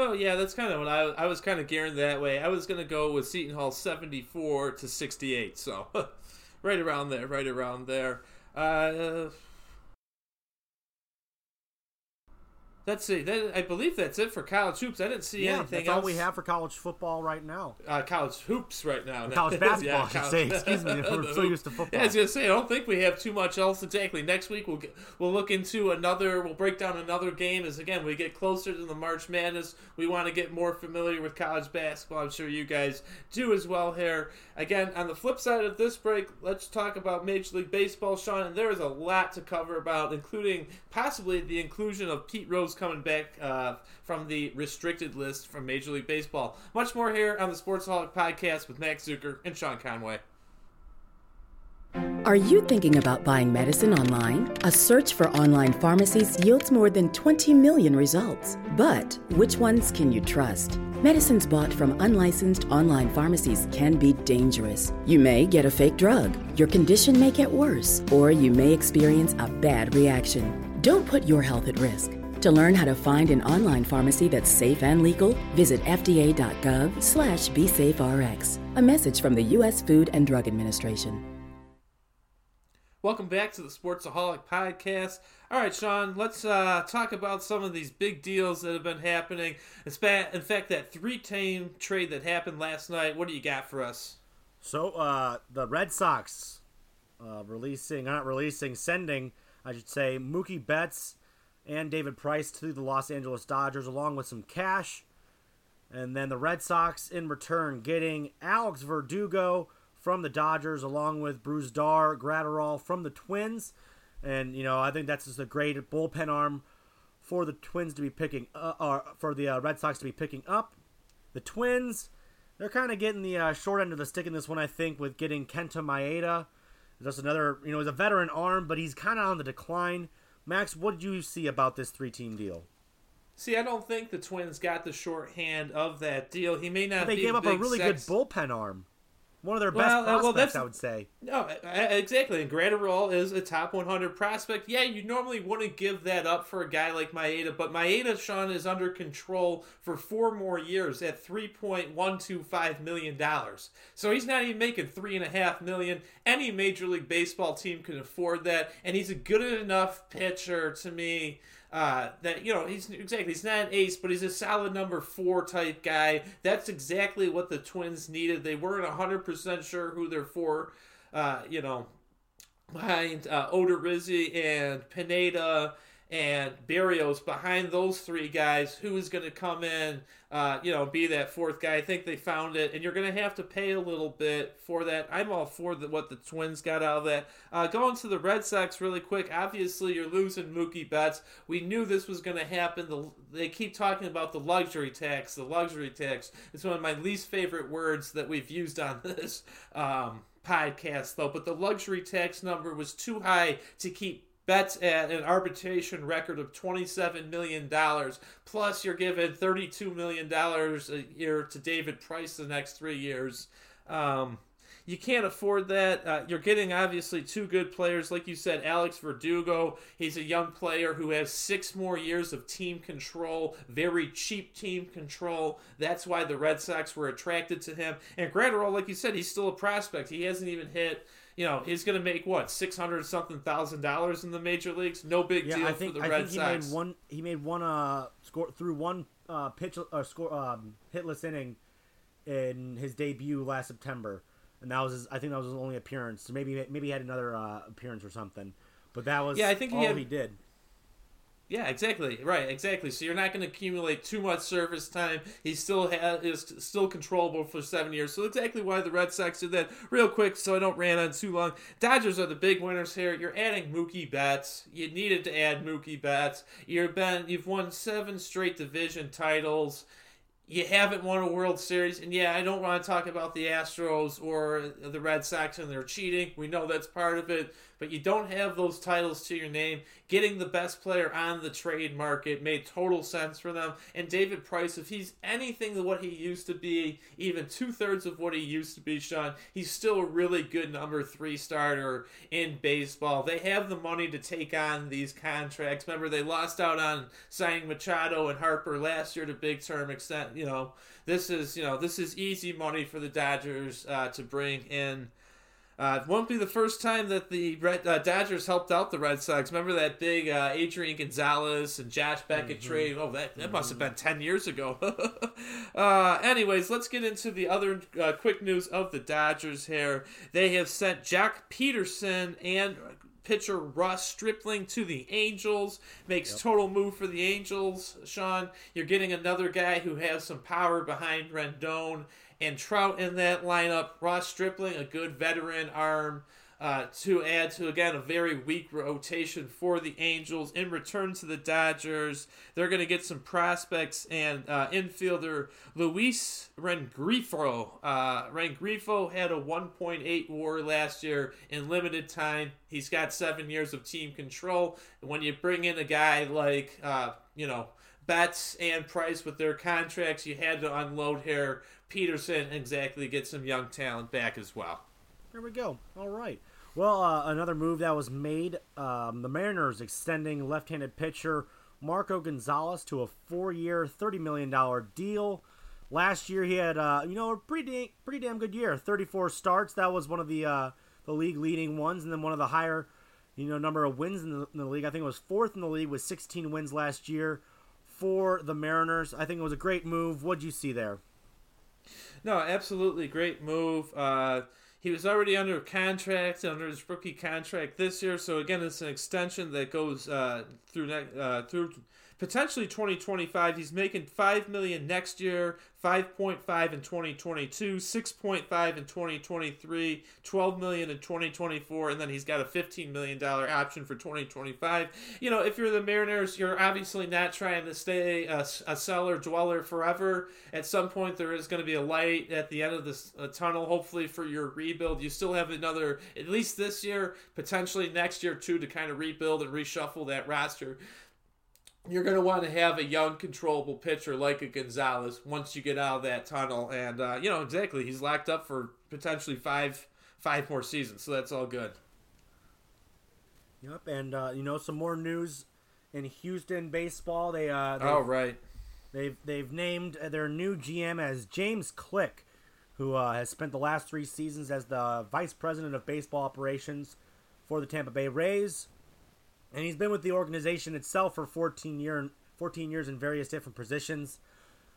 Oh yeah, that's kind of what I I was kind of gearing that way. I was gonna go with Seton Hall seventy four to sixty eight, so right around there, right around there. Uh, Let's see. That, I believe that's it for college hoops. I didn't see yeah, anything that's else. all we have for college football right now. Uh, college hoops right now. College basketball, yeah, I should college, say. Excuse me. We're so used to football. Yeah, I was gonna say I don't think we have too much else exactly. Next week we'll get, we'll look into another. We'll break down another game as again we get closer to the March Madness. We want to get more familiar with college basketball. I'm sure you guys do as well here. Again, on the flip side of this break, let's talk about Major League Baseball, Sean. And there is a lot to cover about, including possibly the inclusion of Pete Rose coming back. Uh, from the restricted list from Major League Baseball. Much more here on the Sportsaholic Podcast with Max Zucker and Sean Conway. Are you thinking about buying medicine online? A search for online pharmacies yields more than 20 million results. But which ones can you trust? Medicines bought from unlicensed online pharmacies can be dangerous. You may get a fake drug, your condition may get worse, or you may experience a bad reaction. Don't put your health at risk. To learn how to find an online pharmacy that's safe and legal, visit fda.gov slash besaferx. A message from the U.S. Food and Drug Administration. Welcome back to the Sportsaholic Podcast. All right, Sean, let's uh, talk about some of these big deals that have been happening. In fact, that three-team trade that happened last night. What do you got for us? So, uh, the Red Sox uh, releasing, not releasing, sending, I should say, Mookie Betts and David Price to the Los Angeles Dodgers, along with some cash. And then the Red Sox, in return, getting Alex Verdugo from the Dodgers, along with Brusdar Graterol from the Twins. And, you know, I think that's just a great bullpen arm for the Twins to be picking, uh, or for the uh, Red Sox to be picking up. The Twins, they're kind of getting the uh, short end of the stick in this one, I think, with getting Kenta Maeda. Just another, you know, he's a veteran arm, but he's kind of on the decline. Max, what did you see about this three-team deal? See, I don't think the Twins got the shorthand of that deal. He may not. But they gave up a really sex- good bullpen arm. One of their best Well, uh, well, prospects, that's- I would say. No, exactly. And Graterol is a top 100 prospect. Yeah, you normally wouldn't give that up for a guy like Maeda, but Maeda, Sean, is under control for four more years at $3.125 million. So he's not even making 3.5 million. Any Major League Baseball team can afford that, and he's a good enough pitcher to me uh, that you know he's exactly he's not an ace, but he's a solid number four type guy. That's exactly what the Twins needed. They weren't hundred percent sure who their four, uh, you know, behind uh, Odorizzi and Pineda and Berrios behind those three guys. Who is going to come in, uh, you know, be that fourth guy? I think they found it, and you're going to have to pay a little bit for that. I'm all for the, what the Twins got out of that. Uh, going to the Red Sox really quick. Obviously, you're losing Mookie Betts. We knew this was going to happen. The, they keep talking about the luxury tax. The luxury tax. It's one of my least favorite words that we've used on this. Um, podcast though but the luxury tax number was too high to keep Betts at an arbitration record of $27 million. Plus, you're giving $32 million a year to David Price the next three years. Um, you can't afford that. Uh, you're getting obviously two good players, like you said, Alex Verdugo. He's a young player who has six more years of team control, very cheap team control. That's why the Red Sox were attracted to him. And Graterol, like you said, he's still a prospect. He hasn't even hit you know, he's going to make what six hundred something thousand dollars in the major leagues. No big Yeah, deal I think for the I Red think he Sox. made one. He made one uh score through one uh pitch uh, score um hitless inning in his debut last September, and that was his, I think that was his only appearance. So maybe maybe he had another uh, appearance or something, but that was Yeah, I think he had- he did. Yeah, exactly. Right, exactly. So you're not going to accumulate too much service time. He still has is still controllable for seven years. So exactly why the Red Sox did that. Real quick, so I don't rant on too long. Dodgers are the big winners here. You're adding Mookie Betts. You needed to add Mookie Betts. You've been you've won seven straight division titles. You haven't won a World Series, and yeah, I don't want to talk about the Astros or the Red Sox and their cheating. We know that's part of it, but you don't have those titles to your name. Getting the best player on the trade market made total sense for them. And David Price, if he's anything to what he used to be, even two thirds of what he used to be, Sean, he's still a really good number three starter in baseball. They have the money to take on these contracts. Remember, they lost out on signing Machado and Harper last year to big term extent. You know, this is you know this is easy money for the Dodgers uh, to bring in. Uh, it won't be the first time that the Red, uh, Dodgers helped out the Red Sox. Remember that big uh, Adrian Gonzalez and Josh Beckett trade? Oh, that, that must have been 10 years ago. uh, anyways, let's get into the other uh, quick news of the Dodgers here. They have sent Joc Pederson and pitcher Ross Stripling to the Angels. Makes total move for the Angels, Sean. You're getting another guy who has some power behind Rendon and Trout in that lineup. Ross Stripling, a good veteran arm. Uh, to add to again a very weak rotation for the Angels in return to the Dodgers, they're going to get some prospects and uh, infielder Luis Rengrifo. Uh, Rengrifo had a 1.8 WAR last year in limited time. He's got seven years of team control. And when you bring in a guy like uh, you know Betts and Price with their contracts, you had to unload here. Pederson exactly get some young talent back as well. There we go. All right. Well, uh, another move that was made: um, the Mariners extending left-handed pitcher Marco Gonzalez to a four-year, thirty million dollar deal. Last year, he had uh, you know a pretty da- pretty damn good year. Thirty-four starts. That was one of the uh, the league leading ones, and then one of the higher you know number of wins in the, in the league. I think it was fourth in the league with sixteen wins last year for the Mariners. I think it was a great move. What'd you see there? No, absolutely great move. Uh, he was already under contract, under his rookie contract this year. So again, it's an extension that goes uh, through uh, through potentially 2025. He's making five million next year, 5.5 in 2022, 6.5 in 2023, 12 million in 2024, and then he's got a 15 million dollar option for 2025. You know, if you're the Mariners, you're obviously not trying to stay a, a cellar dweller forever. At some point, there is going to be a light at the end of this uh, tunnel. Hopefully, for your rebuild, you still have another at least this year, potentially next year too, to kind of rebuild and reshuffle that roster you're going to want to have a young, controllable pitcher like a Gonzalez once you get out of that tunnel. And uh, you know exactly, he's locked up for potentially five five more seasons, so that's all good. Yep, and uh, you know some more news in Houston baseball. They uh, oh right, they've they've named their new GM as James Click, who uh, has spent the last three seasons as the vice president of baseball operations for the Tampa Bay Rays and he's been with the organization itself for 14 year 14 years in various different positions.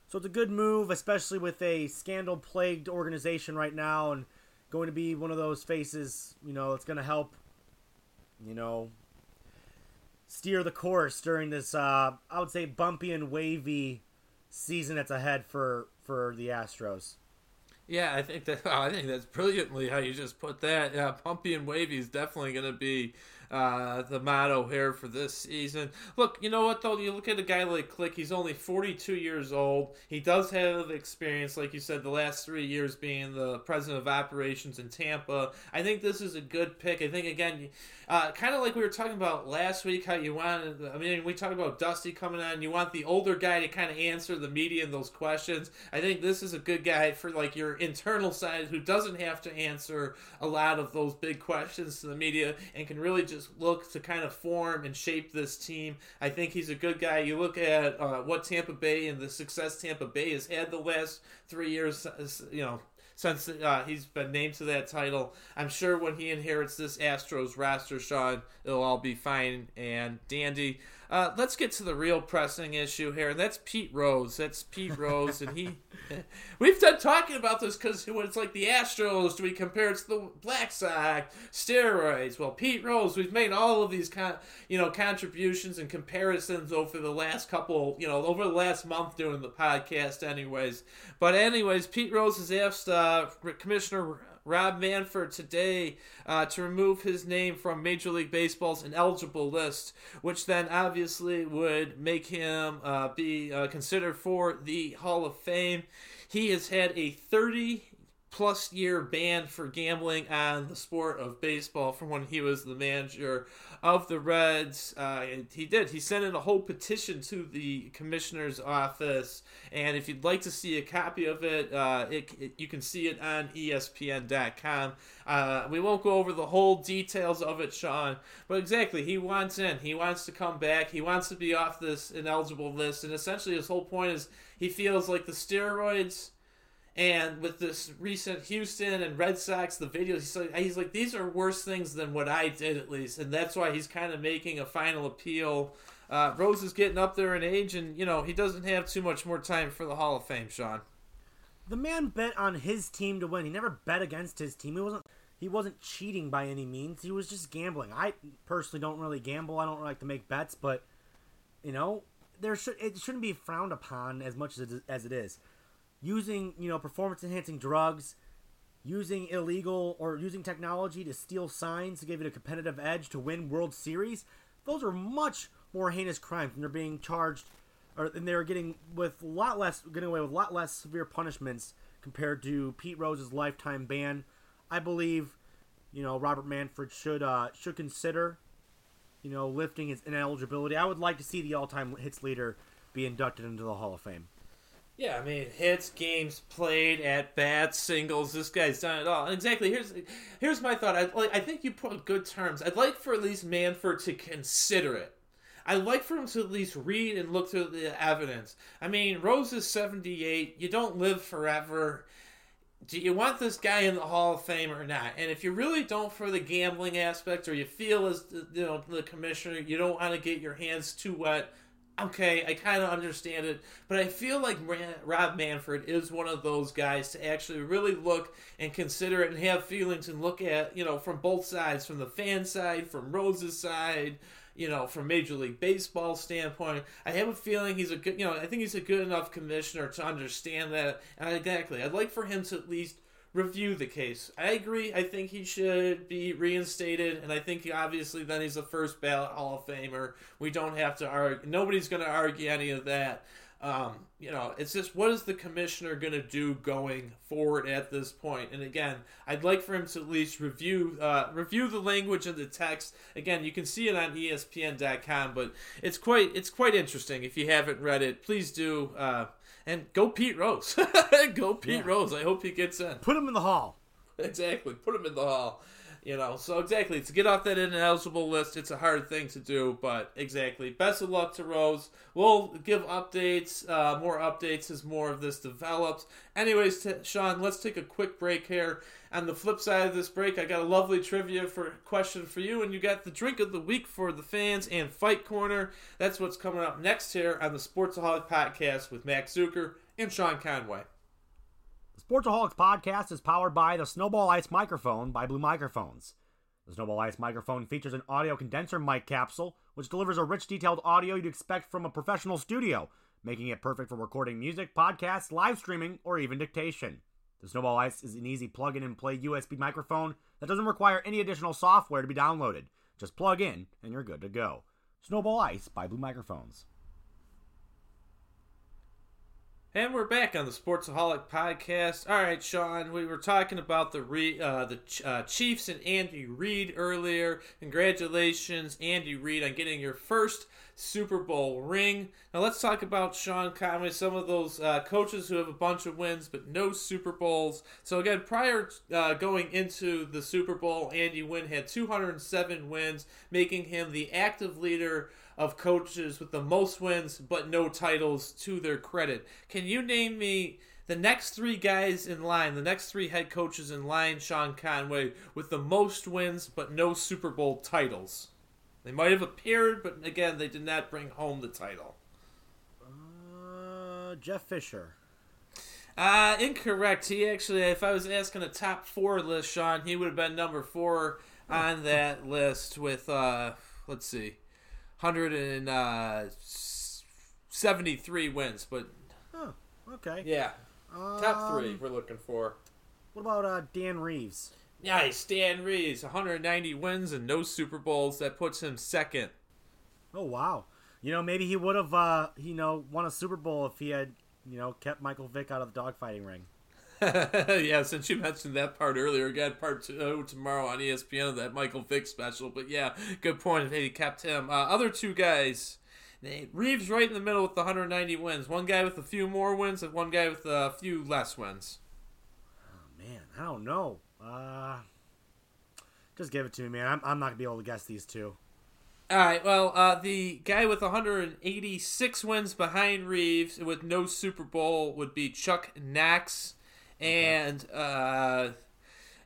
So it's a good move, especially with a scandal plagued organization right now and going to be one of those faces, you know, it's going to help you know steer the course during this uh I would say bumpy and wavy season that's ahead for for the Astros. Yeah, I think that I think that's brilliantly how you just put that. Yeah, bumpy and wavy is definitely going to be uh, the motto here for this season. Look, you know what though? You look at a guy like Click. He's only 42 years old. He does have experience, like you said, the last three years being the president of operations in Tampa. I think this is a good pick. I think again, uh, kind of like we were talking about last week, how you wanted. I mean, we talked about Dusty coming on. You want the older guy to kind of answer the media and those questions. I think this is a good guy for like your internal side who doesn't have to answer a lot of those big questions to the media and can really just look to kind of form and shape this team. I think he's a good guy. You look at uh, what Tampa Bay and the success Tampa Bay has had the last three years, you know, since uh, he's been named to that title. I'm sure when he inherits this Astros roster, Sean, it'll all be fine and dandy. Uh, let's get to the real pressing issue here, and that's Pete Rose. That's Pete Rose, and he. We've done talking about this because when it's like the Astros, do we compare it to the Black Sox, steroids? Well, Pete Rose, we've made all of these con- you know contributions and comparisons over the last couple, you know, over the last month doing the podcast, anyways. But anyways, Pete Rose has asked uh, Commissioner Rob Manfred today uh, to remove his name from Major League Baseball's ineligible list, which then obviously would make him uh, be uh, considered for the Hall of Fame. He has had a 30 plus year ban for gambling on the sport of baseball from when he was the manager of the Reds. Uh, he did. He sent in a whole petition to the commissioner's office, and if you'd like to see a copy of it, uh, it, it you can see it on ESPN.com. Uh, we won't go over the whole details of it, Sean, but exactly, he wants in. He wants to come back. He wants to be off this ineligible list, and essentially, his whole point is he feels like the steroids and with this recent Houston and Red Sox, the videos, he's like, he's like, these are worse things than what I did, at least. And that's why he's kind of making a final appeal. Uh, Rose is getting up there in age, and, you know, he doesn't have too much more time for the Hall of Fame, Sean. The man bet on his team to win. He never bet against his team. He wasn't. He wasn't cheating by any means. He was just gambling. I personally don't really gamble. I don't like to make bets, but you know, there should it shouldn't be frowned upon as much as it, as it is using you know performance enhancing drugs using illegal or using technology to steal signs to give it a competitive edge to win world series those are much more heinous crimes and they're being charged or and they're getting with a lot less getting away with a lot less severe punishments compared to Pete Rose's lifetime ban. I believe you know Robert Manfred should uh, should consider you know lifting his ineligibility. I would like to see the all-time hits leader be inducted into the Hall of Fame yeah, I mean, hits, games played, at bats, singles. This guy's done it all. exactly. Here's here's my thought. I like. I think you put good terms. I'd like for at least Manfred to consider it. I'd like for him to at least read and look through the evidence. I mean, Rose is 78. You don't live forever. Do you want this guy in the Hall of Fame or not? And if you really don't for the gambling aspect, or you feel as you know the commissioner, you don't want to get your hands too wet okay, I kind of understand it, but I feel like Rob Manfred is one of those guys to actually really look and consider it and have feelings and look at, you know, from both sides, from the fan side, from Rose's side, you know, from Major League Baseball standpoint. I have a feeling he's a good, you know, I think he's a good enough commissioner to understand that. And exactly, I'd like for him to at least review the case. I agree. I think he should be reinstated, and I think obviously then he's a first ballot Hall of Famer. We don't have to argue. Nobody's going to argue any of that. Um, you know, it's just what is the commissioner going to do going forward at this point? And again, I'd like for him to at least review uh, review the language of the text. Again, you can see it on ESPN.com, but it's quite it's quite interesting. If you haven't read it, please do. Uh, and go Pete Rose. go Pete yeah. Rose. I hope he gets in. Put him in the hall. Exactly. Put him in the hall. You know, so exactly to get off that ineligible list, it's a hard thing to do, but exactly. Best of luck to Rose. We'll give updates, uh, more updates as more of this develops. Anyways, t- Sean, let's take a quick break here. On the flip side of this break, I got a lovely trivia for question for you, and you got the drink of the week for the fans and Fight Corner. That's what's coming up next here on the Sportsaholic Podcast with Max Zucker and Sean Conway. Sportsaholics podcast is powered by the Snowball Ice microphone by Blue Microphones. The Snowball Ice microphone features an audio condenser mic capsule, which delivers a rich, detailed audio you'd expect from a professional studio, making it perfect for recording music, podcasts, live streaming, or even dictation. The Snowball Ice is an easy plug in and play USB microphone that doesn't require any additional software to be downloaded. Just plug in and you're good to go. Snowball Ice by Blue Microphones. And we're back on the Sportsaholic podcast. All right, Sean, we were talking about the re, uh, the uh, Chiefs and Andy Reid earlier. Congratulations, Andy Reid, on getting your first Super Bowl ring. Now let's talk about Sean Conway, some of those uh, coaches who have a bunch of wins but no Super Bowls. So again, prior uh, going into the Super Bowl, Andy Wynn had 207 wins, making him the active leader of coaches with the most wins but no titles to their credit. Can you name me the next three guys in line, the next three head coaches in line, Sean Conway, with the most wins but no Super Bowl titles? They might have appeared, but again, they did not bring home the title. Uh, Jeff Fisher. Uh, incorrect. He actually, if I was asking a top four list, Sean, he would have been number four on that list with, uh, let's see, 173 uh, wins, but. Oh, okay. Yeah. Um, Top three we're looking for. What about uh, Dan Reeves? Nice, Dan Reeves, 190 wins and no Super Bowls. That puts him second. Oh wow! You know, maybe he would have, uh, you know, won a Super Bowl if he had, you know, kept Michael Vick out of the dogfighting ring. yeah, since you mentioned that part earlier, again, part two tomorrow on ESPN of that Michael Vick special. But yeah, good point. Hey, kept him. Uh, other two guys. Reeves right in the middle with the 190 wins. One guy with a few more wins, and one guy with a few less wins. Oh man, I don't know. Uh, just give it to me, man. I'm, I'm not gonna be able to guess these two. All right. Well, uh, the guy with 186 wins behind Reeves with no Super Bowl would be Chuck Knox and uh,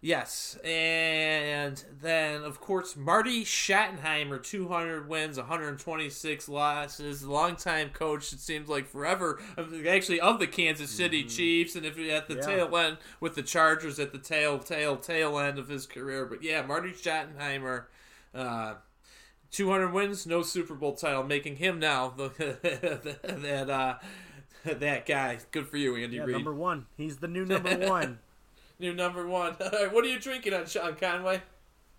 yes, and then of course Marty Schottenheimer, 200 wins, 126 losses, longtime coach. It seems like forever, actually, of the Kansas City mm-hmm. Chiefs, and if at the yeah. tail end with the Chargers at the tail, tail, tail end of his career. But yeah, Marty Schottenheimer. Uh, 200 wins, no Super Bowl title, making him now the, that uh, that guy. Good for you, Andy yeah, Reid. Number one. He's the new number one. new number one. All right, what are you drinking on Sean Conway?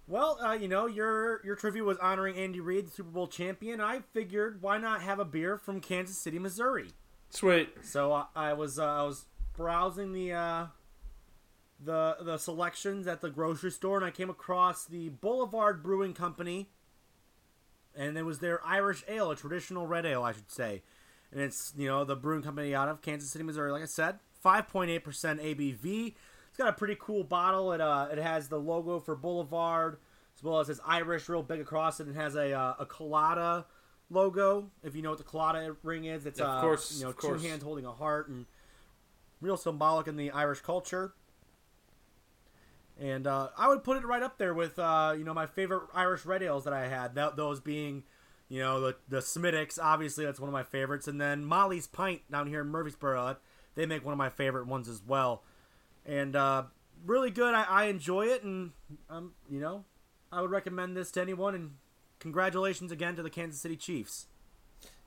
Well, uh, you know, your your trivia was honoring Andy Reid, the Super Bowl champion. I figured why not have a beer from Kansas City, Missouri. Sweet. So uh, I was uh, I was browsing the uh, the the selections at the grocery store, and I came across the Boulevard Brewing Company, and it was their Irish ale, a traditional red ale, I should say and it's you know the brewing company out of Kansas City, Missouri. Like I said, 5.8% ABV. It's got a pretty cool bottle. It uh, it has the logo for Boulevard as well as it's Irish real big across it. It has a uh, a Claddagh logo. If you know what the Claddagh ring is, it's of uh, course, you know two course. hands holding a heart and real symbolic in the Irish culture. And uh, I would put it right up there with uh, you know my favorite Irish red ales that I had. That those being You know, the the Smithwick's, obviously that's one of my favorites, and then Molly's Pint down here in Murfreesboro, they make one of my favorite ones as well. And uh, really good. I, I enjoy it, and um, you know, I would recommend this to anyone. And congratulations again to the Kansas City Chiefs.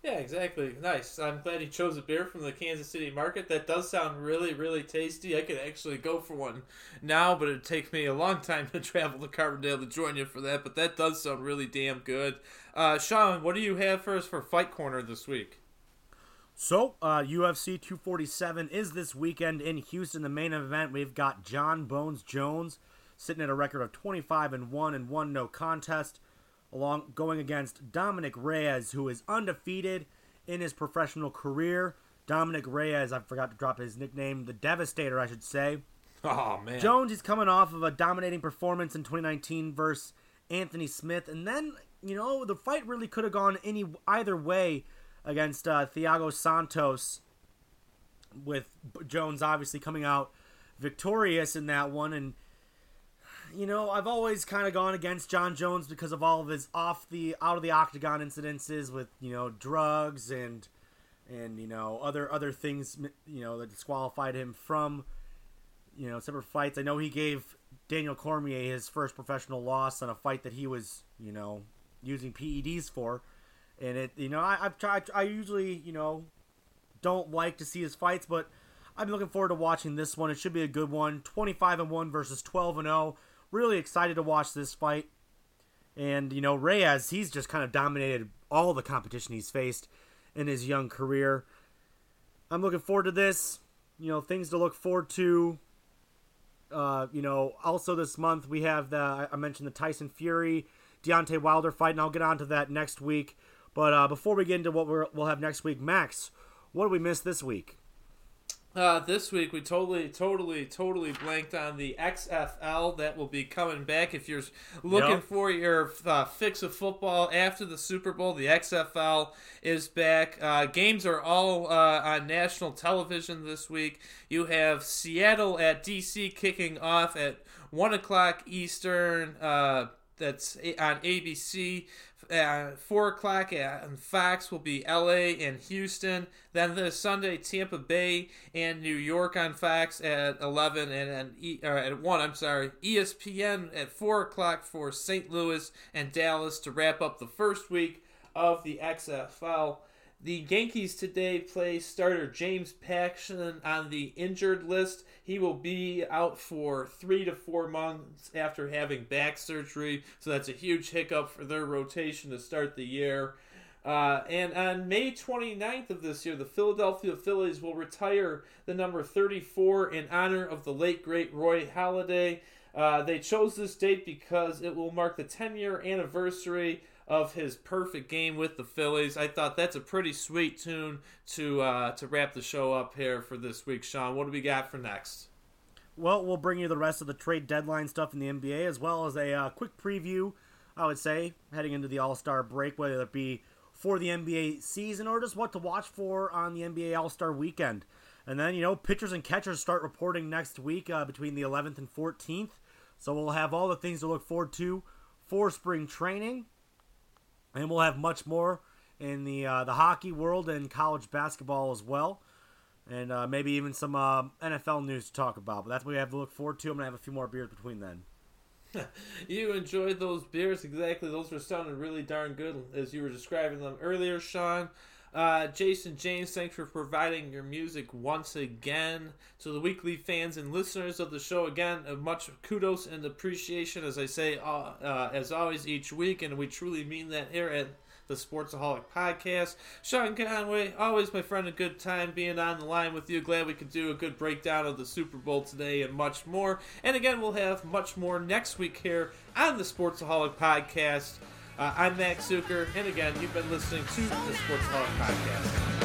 Yeah, exactly. Nice. I'm glad he chose a beer from the Kansas City market. That does sound really, really tasty. I could actually go for one now, but it'd take me a long time to travel to Carbondale to join you for that. But that does sound really damn good. Uh, Sean, what do you have for us for Fight Corner this week? So, uh, UFC 247 is this weekend in Houston. The main event, we've got Jon Bones Jones sitting at a record of 25 and 1 and 1 no contest along going against Dominic Reyes, who is undefeated in his professional career. Dominic Reyes, I forgot to drop his nickname, the Devastator, I should say. Oh man, Jones is coming off of a dominating performance in 2019 versus Anthony Smith, and then you know the fight really could have gone any either way against uh, Thiago Santos, with Jones obviously coming out victorious in that one, and you know, I've always kind of gone against Jon Jones because of all of his off the out of the octagon incidences with you know drugs and and you know other other things you know that disqualified him from you know separate fights. I know he gave Daniel Cormier his first professional loss on a fight that he was you know using PEDs for, and it you know I, I've tried I usually you know don't like to see his fights, but I'm looking forward to watching this one. It should be a good one. 25 and 1 versus 12 and 0 really excited to watch this fight. And, you know, Reyes, he's just kind of dominated all the competition he's faced in his young career. I'm looking forward to this. You know, things to look forward to. Uh, you know, also this month we have the, I mentioned the Tyson Fury, Deontay Wilder fight, and I'll get on to that next week. But uh, before we get into what we will have next week, Max, what did we miss this week? Uh, this week we totally, totally, totally blanked on the XFL that will be coming back. If you're looking yep. for your uh, fix of football after the Super Bowl, the XFL is back. Uh, games are all uh, on national television this week. You have Seattle at DC kicking off at one o'clock Eastern. Uh, that's on ABC uh, four o'clock on Fox will be L.A. and Houston. Then this Sunday, Tampa Bay and New York on Fox at eleven and, and at one. I'm sorry, ESPN at four o'clock for St. Louis and Dallas to wrap up the first week of the XFL. The Yankees today play starter James Paxton on the injured list. He will be out for three to four months after having back surgery, so that's a huge hiccup for their rotation to start the year. Uh, and on May 29th of this year, the Philadelphia Phillies will retire the number 34 in honor of the late, great Roy Halladay. Uh, they chose this date because it will mark the 10 year anniversary of his perfect game with the Phillies. I thought that's a pretty sweet tune to uh, to wrap the show up here for this week. Sean, what do we got for next? Well, we'll bring you the rest of the trade deadline stuff in the NBA as well as a uh, quick preview. I would say heading into the All Star break, whether it be for the NBA season or just what to watch for on the NBA All Star weekend. And then, you know, pitchers and catchers start reporting next week uh, between the 11th and 14th. So we'll have all the things to look forward to for spring training and we'll have much more in the uh, the hockey world and college basketball as well, and uh, maybe even some uh, NFL news to talk about. But that's what we have to look forward to. I'm gonna have a few more beers between then. you enjoyed those beers exactly. Those were sounding really darn good as you were describing them earlier, Sean. Uh, Jason James, thanks for providing your music once again. To the weekly fans and listeners of the show, again, much kudos and appreciation, as I say, uh, uh, as always, each week, and we truly mean that here at the Sportsaholic Podcast. Sean Conway, always my friend, a good time being on the line with you. Glad we could do a good breakdown of the Super Bowl today and much more. And again, we'll have much more next week here on the Sportsaholic Podcast. Uh, I'm Max Zucker, and again, you've been listening to the Sportsaholic Podcast.